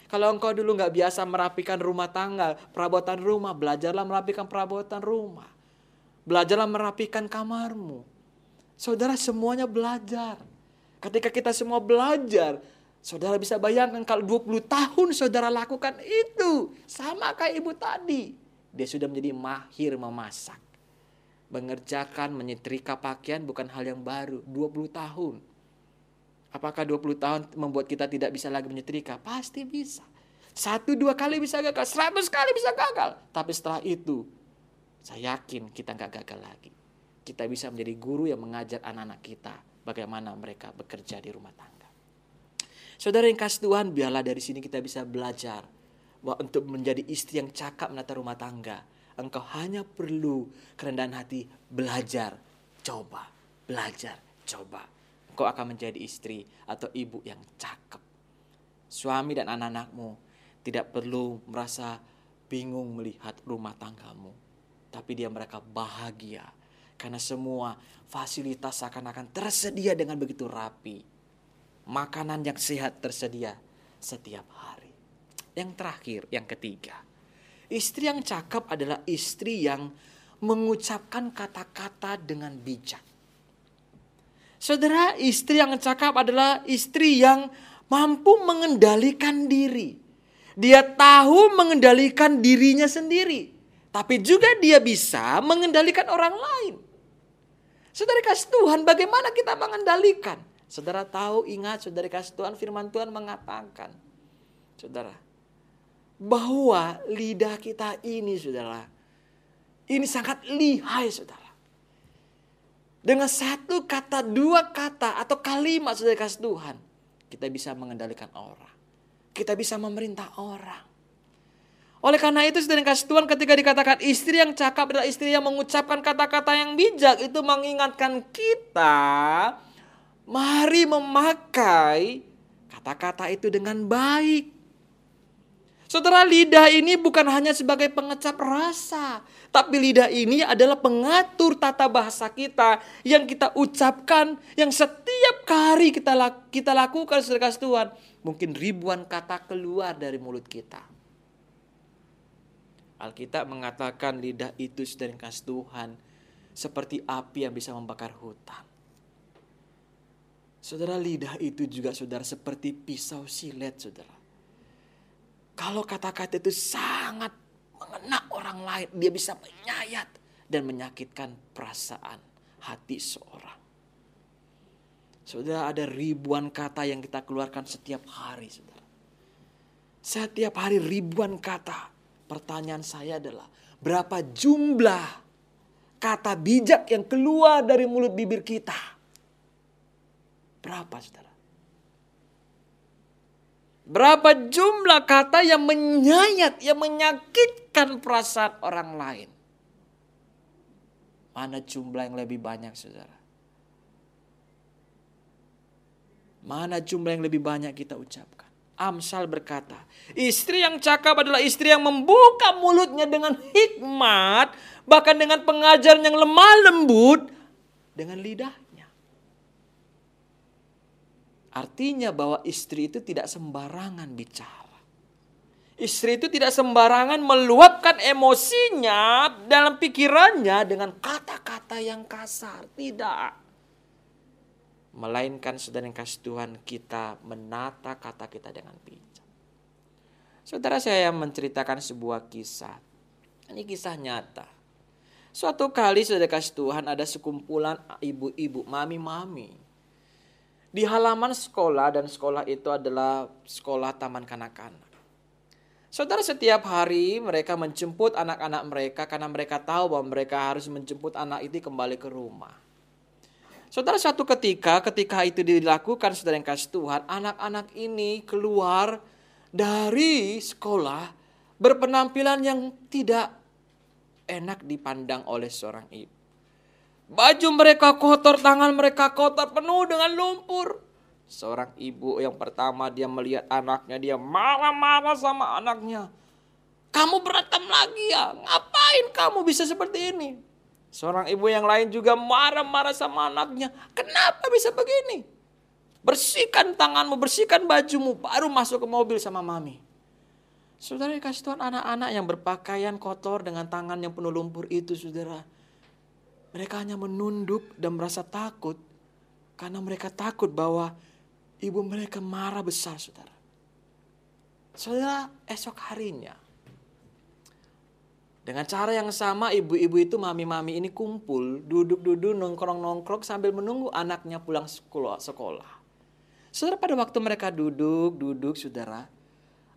Kalau engkau dulu nggak biasa merapikan rumah tangga, perabotan rumah, belajarlah merapikan perabotan rumah. Belajarlah merapikan kamarmu. Saudara semuanya belajar. Ketika kita semua belajar, saudara bisa bayangkan kalau 20 tahun saudara lakukan itu. Sama kayak ibu tadi. Dia sudah menjadi mahir memasak. Mengerjakan, menyetrika pakaian bukan hal yang baru. 20 tahun. Apakah 20 tahun membuat kita tidak bisa lagi menyetrika? Pasti bisa. Satu dua kali bisa gagal, seratus kali bisa gagal. Tapi setelah itu, saya yakin kita nggak gagal lagi kita bisa menjadi guru yang mengajar anak-anak kita bagaimana mereka bekerja di rumah tangga. Saudara yang kasih Tuhan, biarlah dari sini kita bisa belajar bahwa untuk menjadi istri yang cakap menata rumah tangga, engkau hanya perlu kerendahan hati belajar, coba, belajar, coba. Engkau akan menjadi istri atau ibu yang cakep. Suami dan anak-anakmu tidak perlu merasa bingung melihat rumah tanggamu. Tapi dia mereka bahagia karena semua fasilitas seakan-akan tersedia dengan begitu rapi. Makanan yang sehat tersedia setiap hari. Yang terakhir, yang ketiga. Istri yang cakap adalah istri yang mengucapkan kata-kata dengan bijak. Saudara, istri yang cakap adalah istri yang mampu mengendalikan diri. Dia tahu mengendalikan dirinya sendiri, tapi juga dia bisa mengendalikan orang lain. Saudara kasih Tuhan bagaimana kita mengendalikan? Saudara tahu ingat saudara kasih Tuhan firman Tuhan mengatakan. Saudara. Bahwa lidah kita ini saudara. Ini sangat lihai saudara. Dengan satu kata, dua kata atau kalimat saudara kasih Tuhan. Kita bisa mengendalikan orang. Kita bisa memerintah orang. Oleh karena itu sedang kasih Tuhan ketika dikatakan istri yang cakap adalah istri yang mengucapkan kata-kata yang bijak itu mengingatkan kita mari memakai kata-kata itu dengan baik. Saudara lidah ini bukan hanya sebagai pengecap rasa, tapi lidah ini adalah pengatur tata bahasa kita yang kita ucapkan, yang setiap hari kita kita lakukan sedekah Tuhan. Mungkin ribuan kata keluar dari mulut kita. Alkitab mengatakan lidah itu sedang kasih Tuhan seperti api yang bisa membakar hutan. Saudara lidah itu juga saudara seperti pisau silet saudara. Kalau kata-kata itu sangat mengena orang lain, dia bisa menyayat dan menyakitkan perasaan hati seorang. Saudara ada ribuan kata yang kita keluarkan setiap hari saudara. Setiap hari ribuan kata. Pertanyaan saya adalah berapa jumlah kata bijak yang keluar dari mulut bibir kita? Berapa saudara? Berapa jumlah kata yang menyayat, yang menyakitkan perasaan orang lain? Mana jumlah yang lebih banyak saudara? Mana jumlah yang lebih banyak kita ucapkan? Amsal berkata, istri yang cakap adalah istri yang membuka mulutnya dengan hikmat, bahkan dengan pengajaran yang lemah lembut, dengan lidahnya. Artinya bahwa istri itu tidak sembarangan bicara. Istri itu tidak sembarangan meluapkan emosinya dalam pikirannya dengan kata-kata yang kasar. Tidak melainkan saudara yang kasih Tuhan kita menata kata kita dengan bijak. Saudara saya menceritakan sebuah kisah. Ini kisah nyata. Suatu kali saudara kasih Tuhan ada sekumpulan ibu-ibu, mami-mami. Di halaman sekolah dan sekolah itu adalah sekolah taman kanak-kanak. Saudara setiap hari mereka menjemput anak-anak mereka karena mereka tahu bahwa mereka harus menjemput anak itu kembali ke rumah. Saudara satu ketika, ketika itu dilakukan saudara yang kasih Tuhan, anak-anak ini keluar dari sekolah berpenampilan yang tidak enak dipandang oleh seorang ibu. Baju mereka kotor, tangan mereka kotor, penuh dengan lumpur. Seorang ibu yang pertama dia melihat anaknya, dia marah-marah sama anaknya. Kamu berantem lagi ya? Ngapain kamu bisa seperti ini? Seorang ibu yang lain juga marah-marah sama anaknya. Kenapa bisa begini? Bersihkan tanganmu, bersihkan bajumu, baru masuk ke mobil sama mami. Saudara kasih Tuhan anak-anak yang berpakaian kotor dengan tangan yang penuh lumpur itu saudara. Mereka hanya menunduk dan merasa takut. Karena mereka takut bahwa ibu mereka marah besar saudara. Saudara esok harinya dengan cara yang sama ibu-ibu itu mami-mami ini kumpul, duduk-duduk nongkrong-nongkrong sambil menunggu anaknya pulang sekolah. Saudara pada waktu mereka duduk-duduk saudara,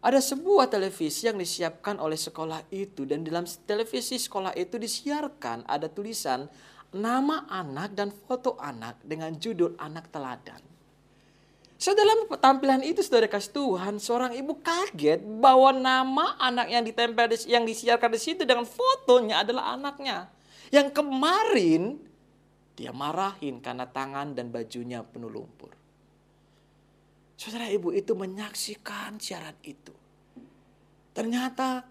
ada sebuah televisi yang disiapkan oleh sekolah itu dan dalam televisi sekolah itu disiarkan ada tulisan nama anak dan foto anak dengan judul anak teladan. So dalam tampilan itu saudara kasih Tuhan, seorang ibu kaget bahwa nama anak yang ditempel yang disiarkan di situ dengan fotonya adalah anaknya. Yang kemarin dia marahin karena tangan dan bajunya penuh lumpur. Saudara ibu itu menyaksikan siaran itu. Ternyata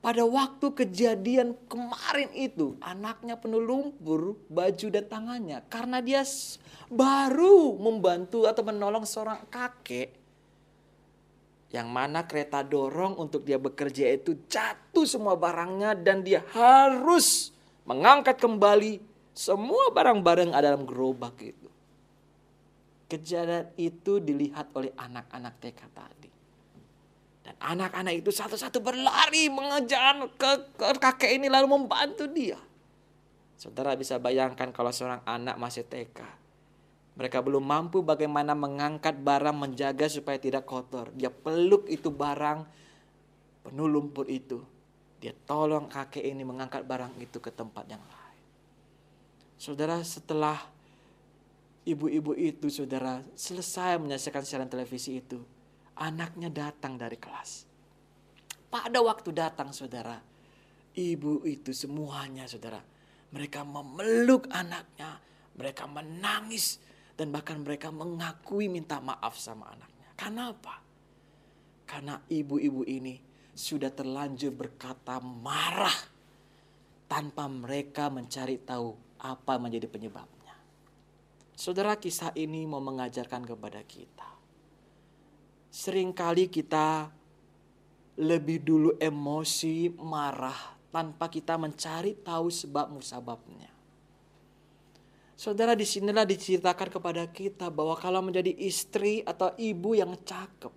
pada waktu kejadian kemarin itu, anaknya penuh lumpur, baju dan tangannya. Karena dia baru membantu atau menolong seorang kakek. Yang mana kereta dorong untuk dia bekerja itu jatuh semua barangnya dan dia harus mengangkat kembali semua barang-barang ada dalam gerobak itu. Kejadian itu dilihat oleh anak-anak TK tadi. Anak-anak itu satu-satu berlari mengejar ke, ke kakek ini lalu membantu dia. Saudara bisa bayangkan kalau seorang anak masih TK. Mereka belum mampu bagaimana mengangkat barang menjaga supaya tidak kotor. Dia peluk itu barang penuh lumpur itu. Dia tolong kakek ini mengangkat barang itu ke tempat yang lain. Saudara setelah ibu-ibu itu saudara selesai menyaksikan siaran televisi itu anaknya datang dari kelas. Pada waktu datang saudara, ibu itu semuanya saudara, mereka memeluk anaknya, mereka menangis dan bahkan mereka mengakui minta maaf sama anaknya. Kenapa? Karena ibu-ibu ini sudah terlanjur berkata marah tanpa mereka mencari tahu apa menjadi penyebabnya. Saudara kisah ini mau mengajarkan kepada kita Seringkali kita lebih dulu emosi, marah tanpa kita mencari tahu sebab musababnya. Saudara di sinilah diceritakan kepada kita bahwa kalau menjadi istri atau ibu yang cakep.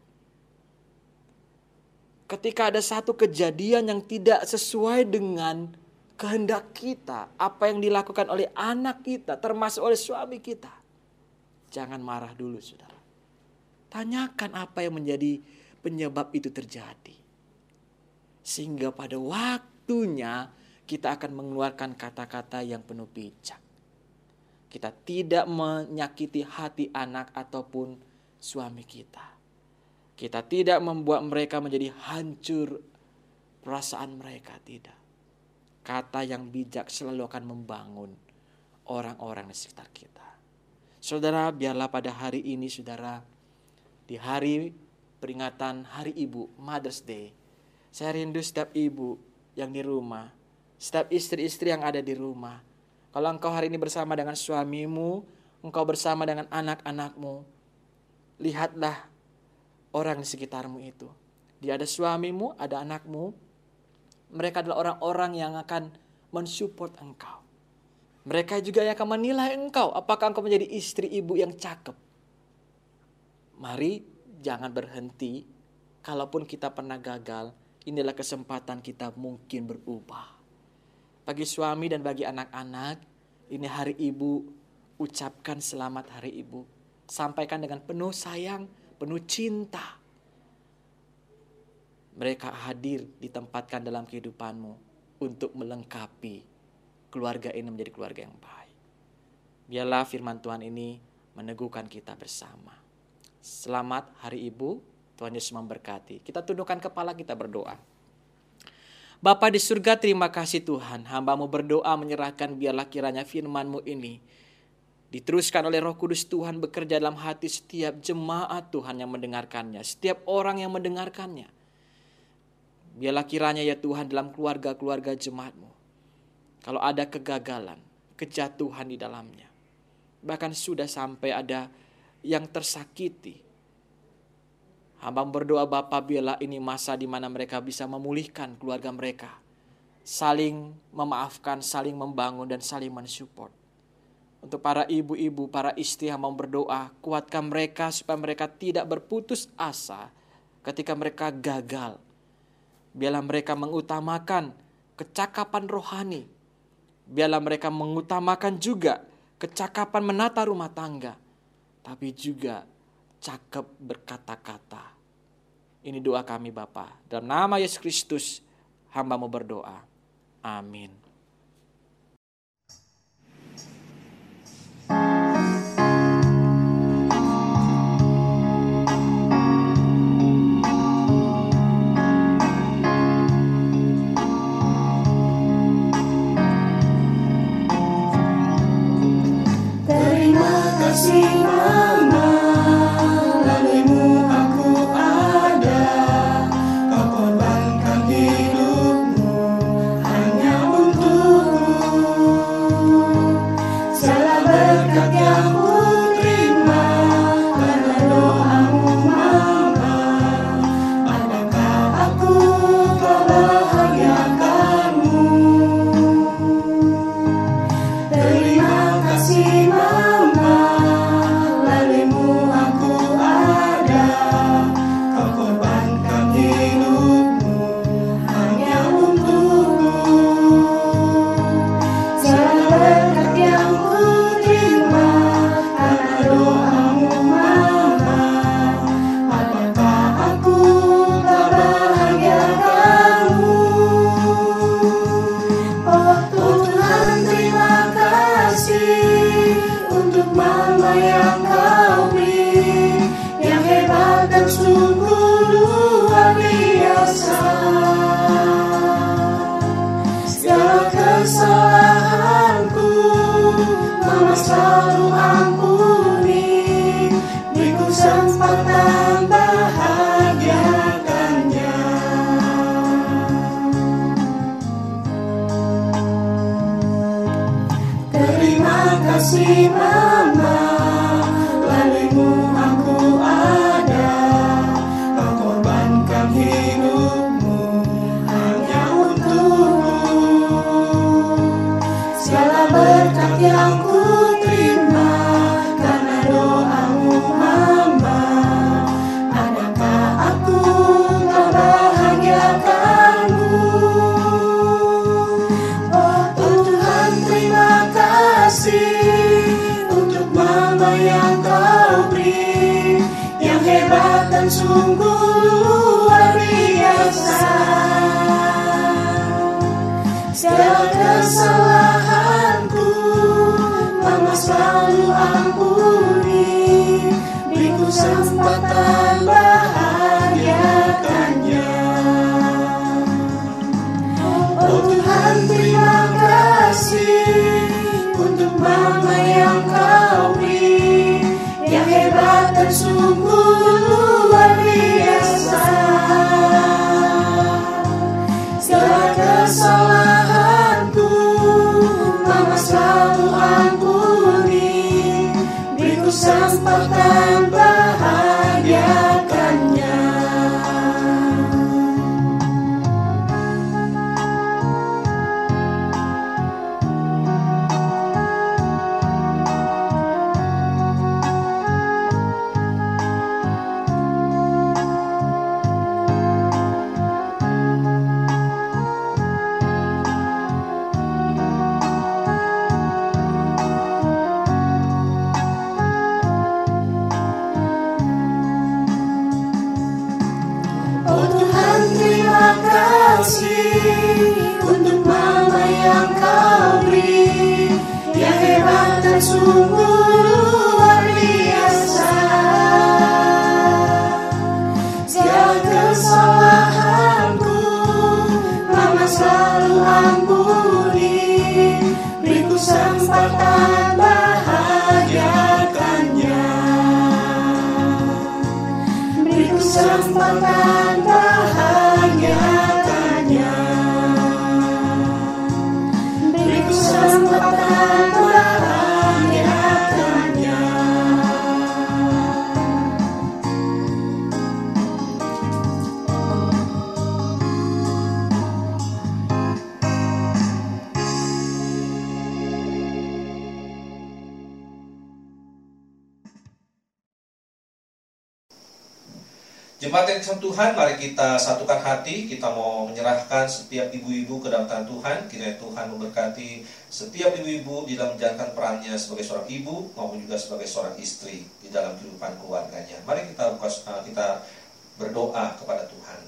Ketika ada satu kejadian yang tidak sesuai dengan kehendak kita, apa yang dilakukan oleh anak kita, termasuk oleh suami kita. Jangan marah dulu saudara. Tanyakan apa yang menjadi penyebab itu terjadi. Sehingga pada waktunya kita akan mengeluarkan kata-kata yang penuh bijak. Kita tidak menyakiti hati anak ataupun suami kita. Kita tidak membuat mereka menjadi hancur perasaan mereka, tidak. Kata yang bijak selalu akan membangun orang-orang di sekitar kita. Saudara, biarlah pada hari ini, saudara, di hari peringatan Hari Ibu, Mother's Day, saya rindu setiap ibu yang di rumah, setiap istri-istri yang ada di rumah, kalau engkau hari ini bersama dengan suamimu, engkau bersama dengan anak-anakmu, lihatlah orang di sekitarmu itu. Dia ada suamimu, ada anakmu. Mereka adalah orang-orang yang akan mensupport engkau. Mereka juga yang akan menilai engkau. Apakah engkau menjadi istri ibu yang cakep? Mari jangan berhenti. Kalaupun kita pernah gagal, inilah kesempatan kita mungkin berubah. Bagi suami dan bagi anak-anak, ini hari ibu, ucapkan selamat hari ibu. Sampaikan dengan penuh sayang, penuh cinta. Mereka hadir ditempatkan dalam kehidupanmu untuk melengkapi keluarga ini menjadi keluarga yang baik. Biarlah firman Tuhan ini meneguhkan kita bersama. Selamat hari ibu, Tuhan Yesus memberkati. Kita tundukkan kepala kita berdoa. Bapa di surga terima kasih Tuhan. Hambamu berdoa menyerahkan biarlah kiranya firmanmu ini. Diteruskan oleh roh kudus Tuhan bekerja dalam hati setiap jemaat Tuhan yang mendengarkannya. Setiap orang yang mendengarkannya. Biarlah kiranya ya Tuhan dalam keluarga-keluarga jemaatmu. Kalau ada kegagalan, kejatuhan di dalamnya. Bahkan sudah sampai ada yang tersakiti Hamba berdoa Bapa biarlah ini masa di mana mereka bisa memulihkan keluarga mereka. Saling memaafkan, saling membangun dan saling mensupport. Untuk para ibu-ibu, para istri mau berdoa, kuatkan mereka supaya mereka tidak berputus asa ketika mereka gagal. Biarlah mereka mengutamakan kecakapan rohani. Biarlah mereka mengutamakan juga kecakapan menata rumah tangga. Tapi juga cakep berkata-kata. Ini doa kami Bapa. Dalam nama Yesus Kristus, hamba mau berdoa. Amin.
Selalu ampuni. Beriku kesempatan
mau menyerahkan setiap ibu-ibu ke dalam tangan Tuhan. Kiranya Tuhan memberkati setiap ibu-ibu di dalam menjalankan perannya sebagai seorang ibu maupun juga sebagai seorang istri di dalam kehidupan keluarganya. Mari kita uh, kita berdoa kepada Tuhan.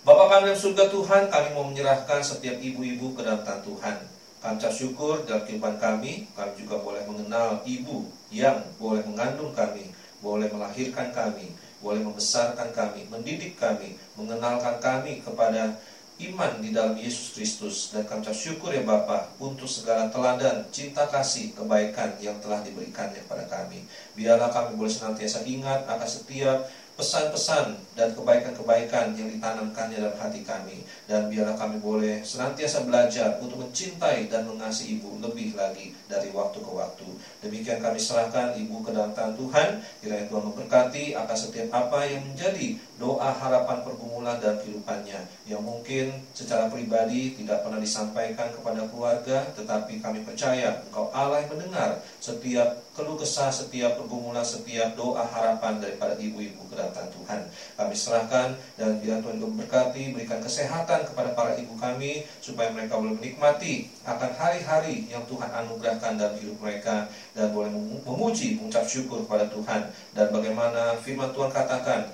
Bapak kami dalam surga Tuhan, kami mau menyerahkan setiap ibu-ibu ke dalam tangan Tuhan. Kami syukur dalam kehidupan kami, kami juga boleh mengenal ibu yang boleh mengandung kami, boleh melahirkan kami, boleh membesarkan kami, mendidik kami, mengenalkan kami kepada iman di dalam Yesus Kristus dan kami ucap syukur ya Bapa untuk segala teladan, cinta kasih, kebaikan yang telah diberikannya kepada kami. Biarlah kami boleh senantiasa ingat akan setiap pesan-pesan dan kebaikan-kebaikan yang ditanamkannya dalam hati kami. Dan biarlah kami boleh senantiasa belajar untuk mencintai dan mengasihi ibu lebih lagi dari waktu ke waktu. Demikian kami serahkan ibu ke dalam tangan Tuhan. Kiranya Tuhan memberkati akan setiap apa yang menjadi doa harapan pergumulan dalam kehidupannya. Yang mungkin secara pribadi tidak pernah disampaikan kepada keluarga tetapi kami percaya engkau Allah yang mendengar setiap keluh kesah, setiap pergumulan, setiap doa harapan daripada ibu-ibu ke dalam tangan Tuhan. Kami serahkan dan biar Tuhan memberkati, berikan kesehatan kepada para ibu kami supaya mereka boleh menikmati akan hari-hari yang Tuhan anugerahkan dalam hidup mereka dan boleh memu- memuji, mengucap syukur kepada Tuhan dan bagaimana firman Tuhan katakan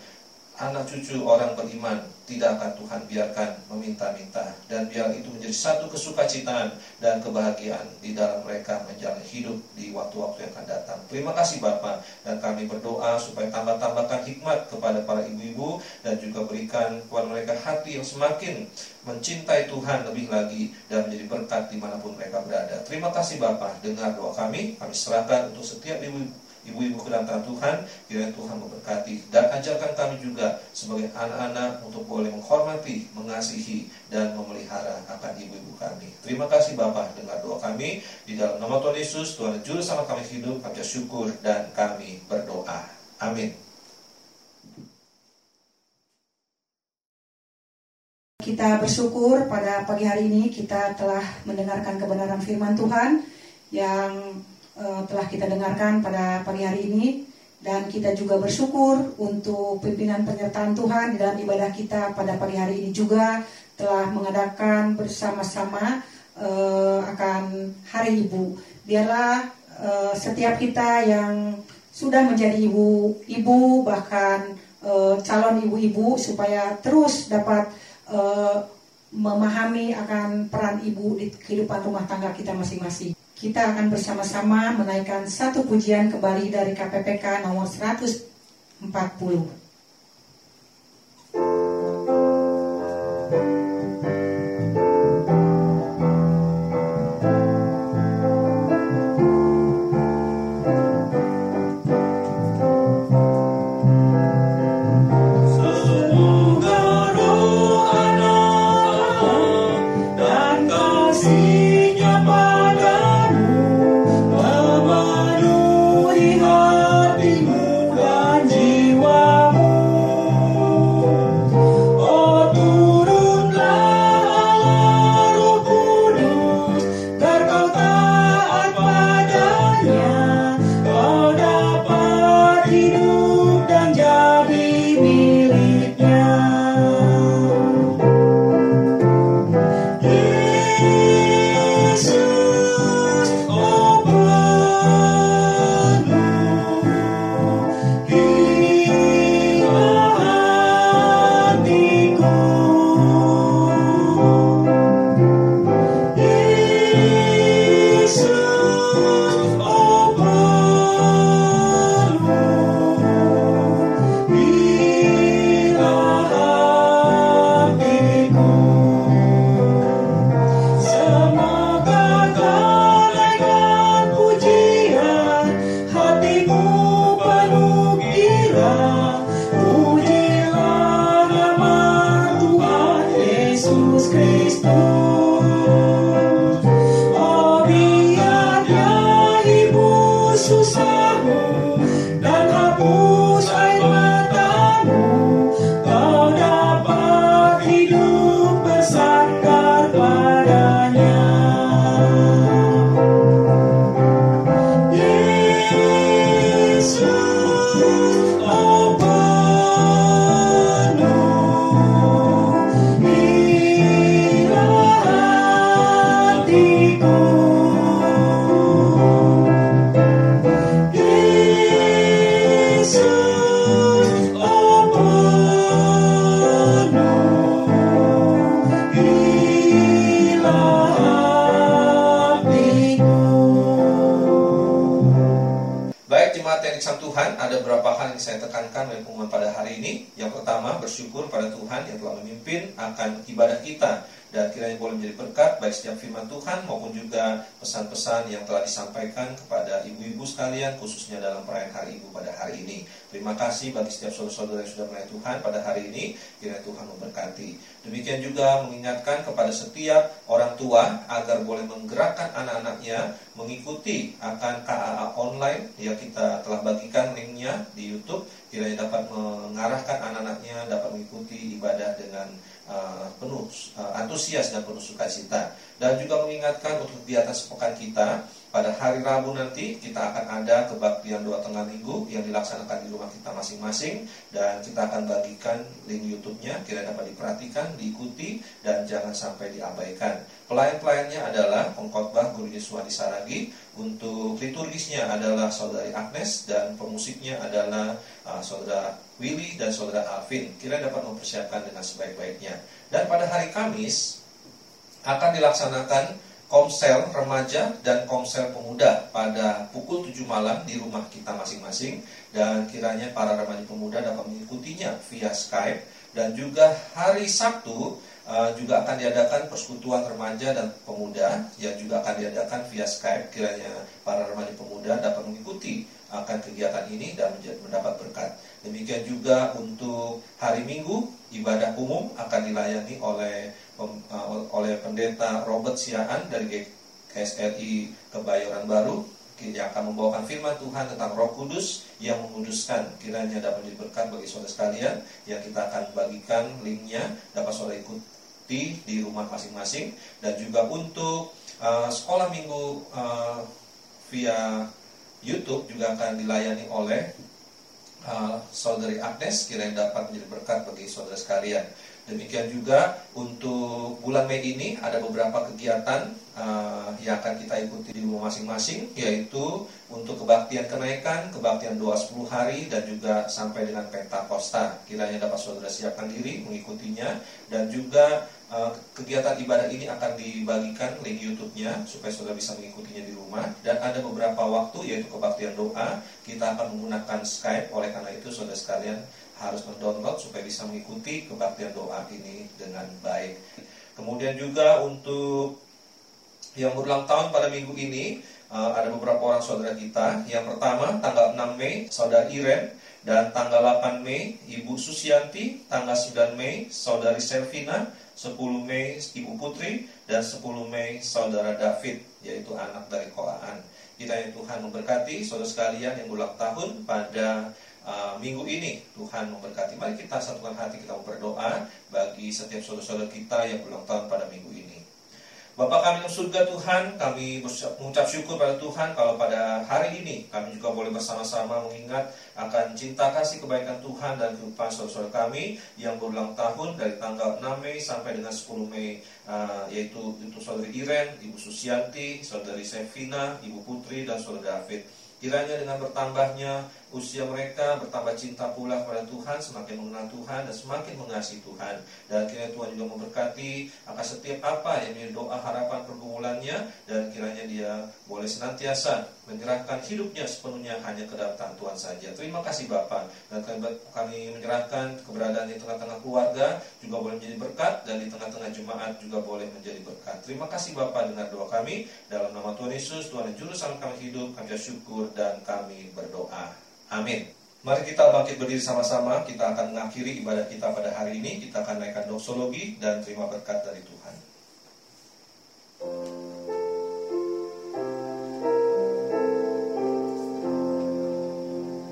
anak cucu orang beriman tidak akan Tuhan biarkan meminta-minta. Dan biar itu menjadi satu kesukacitaan dan kebahagiaan di dalam mereka menjalani hidup di waktu-waktu yang akan datang. Terima kasih Bapak dan kami berdoa supaya tambah-tambahkan hikmat kepada para ibu-ibu dan juga berikan kepada mereka hati yang semakin mencintai Tuhan lebih lagi dan menjadi berkat di mana pun mereka berada. Terima kasih Bapak. Dengar doa kami, kami serahkan untuk setiap ibu ibu-ibu ke dalam tangan Tuhan, kiranya Tuhan memberkati dan ajarkan kami juga sebagai anak-anak untuk boleh menghormati, mengasihi dan memelihara akan ibu-ibu kami. Terima kasih Bapak dengar doa kami di dalam nama Tuhan Yesus, Tuhan Juru sama kami hidup, kami syukur dan kami berdoa. Amin.
Kita bersyukur pada pagi hari ini kita telah mendengarkan kebenaran firman Tuhan yang eh, telah kita dengarkan pada pagi hari ini dan kita juga bersyukur untuk pimpinan penyertaan Tuhan di dalam ibadah kita pada pagi hari ini juga telah mengadakan bersama-sama eh, akan Hari Ibu. Biarlah eh, setiap kita yang sudah menjadi ibu, ibu bahkan eh, calon ibu-ibu supaya terus dapat eh, memahami akan peran ibu di kehidupan rumah tangga kita masing-masing. Kita akan bersama-sama menaikkan satu pujian kembali dari KPPK nomor 140.
Telah disampaikan kepada ibu-ibu sekalian khususnya dalam perayaan hari ibu pada hari ini. Terima kasih bagi setiap saudara-saudara yang sudah melayani Tuhan pada hari ini. Kiranya Tuhan memberkati. Demikian juga mengingatkan kepada setiap orang tua agar boleh menggerakkan anak-anaknya mengikuti akan KAA online yang kita telah bagikan linknya di YouTube kiranya dapat mengarahkan anak-anaknya dapat mengikuti ibadah dengan uh, penuh uh, antusias dan penuh sukacita dan juga mengingatkan untuk kegiatan sepekan kita pada hari Rabu nanti kita akan ada kebaktian doa tengah minggu yang dilaksanakan di rumah kita masing-masing dan kita akan bagikan link YouTube-nya kira dapat diperhatikan, diikuti dan jangan sampai diabaikan. Pelayan-pelayannya adalah pengkhotbah Guru Yesuani Saragi, untuk liturgisnya adalah Saudari Agnes dan pemusiknya adalah uh, Saudara Willy dan Saudara Alvin. Kira dapat mempersiapkan dengan sebaik-baiknya. Dan pada hari Kamis akan dilaksanakan komsel remaja dan komsel pemuda pada pukul 7 malam di rumah kita masing-masing. Dan kiranya para remaja pemuda dapat mengikutinya via Skype. Dan juga hari Sabtu uh, juga akan diadakan persekutuan remaja dan pemuda yang juga akan diadakan via Skype. Kiranya para remaja pemuda dapat mengikuti akan kegiatan ini dan mendapat berkat. Demikian juga untuk hari Minggu ibadah umum akan dilayani oleh uh, oleh pendeta Robert Siaan dari GKSRI Kebayoran Baru. Yang akan membawakan firman Tuhan tentang Roh Kudus yang menguduskan. Kiranya dapat menjadi bagi saudara sekalian yang kita akan bagikan linknya. Dapat saudara ikuti di rumah masing-masing. Dan juga untuk uh, sekolah minggu uh, via YouTube juga akan dilayani oleh uh, saudari Agnes kiranya dapat menjadi berkat bagi saudara sekalian. Demikian juga untuk bulan Mei ini ada beberapa kegiatan uh, yang akan kita ikuti di rumah masing-masing yaitu untuk kebaktian kenaikan, kebaktian doa 10 hari dan juga sampai dengan Pentakosta. Kiranya dapat saudara siapkan diri mengikutinya dan juga kegiatan ibadah ini akan dibagikan link YouTube-nya supaya saudara bisa mengikutinya di rumah. Dan ada beberapa waktu yaitu kebaktian doa kita akan menggunakan Skype. Oleh karena itu saudara sekalian harus mendownload supaya bisa mengikuti kebaktian doa ini dengan baik. Kemudian juga untuk yang berulang tahun pada minggu ini eh, ada beberapa orang saudara kita. Yang pertama tanggal 6 Mei saudara Iren. Dan tanggal 8 Mei Ibu Susianti, tanggal 9 Mei saudari Selvina, 10 Mei Ibu Putri dan 10 Mei saudara David yaitu anak dari Koaan. Kiranya Tuhan memberkati saudara sekalian yang ulang tahun pada uh, minggu ini Tuhan memberkati. Mari kita satukan hati kita berdoa bagi setiap saudara-saudara kita yang ulang tahun pada minggu ini. Bapak kami yang surga Tuhan, kami mengucap syukur pada Tuhan kalau pada hari ini kami juga boleh bersama-sama mengingat akan cinta kasih kebaikan Tuhan dan kehidupan saudara-saudara kami yang berulang tahun dari tanggal 6 Mei sampai dengan 10 Mei uh, yaitu untuk saudari Iren, Ibu Susianti, saudari Sevina, Ibu Putri dan saudara David. Kiranya dengan bertambahnya usia mereka bertambah cinta pula kepada Tuhan, semakin mengenal Tuhan dan semakin mengasihi Tuhan. Dan kiranya Tuhan juga memberkati akan setiap apa yang menjadi doa harapan pergumulannya dan kiranya dia boleh senantiasa menyerahkan hidupnya sepenuhnya hanya ke dalam tangan Tuhan saja. Terima kasih Bapak dan kami menyerahkan keberadaan di tengah-tengah keluarga juga boleh menjadi berkat dan di tengah-tengah jemaat juga boleh menjadi berkat. Terima kasih Bapak dengar doa kami dalam nama Tuhan Yesus, Tuhan yang juru kami hidup, kami syukur dan kami berdoa. Amin. Mari kita bangkit berdiri sama-sama. Kita akan mengakhiri ibadah kita pada hari ini. Kita akan naikkan doksologi dan terima berkat dari Tuhan.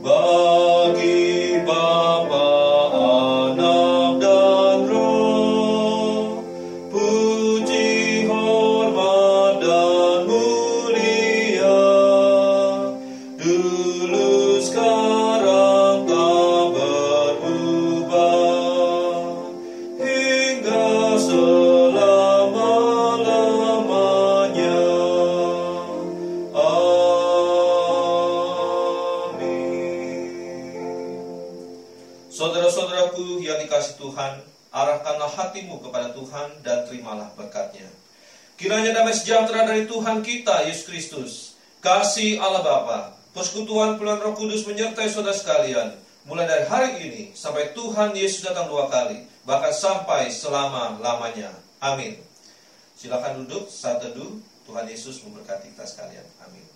Bagi Kiranya damai sejahtera dari Tuhan kita, Yesus Kristus, kasih Allah Bapa, persekutuan Tuhan Roh Kudus menyertai saudara sekalian, mulai dari hari ini sampai Tuhan Yesus datang dua kali, bahkan sampai selama-lamanya. Amin. Silakan duduk saat teduh. Tuhan Yesus memberkati kita sekalian. Amin.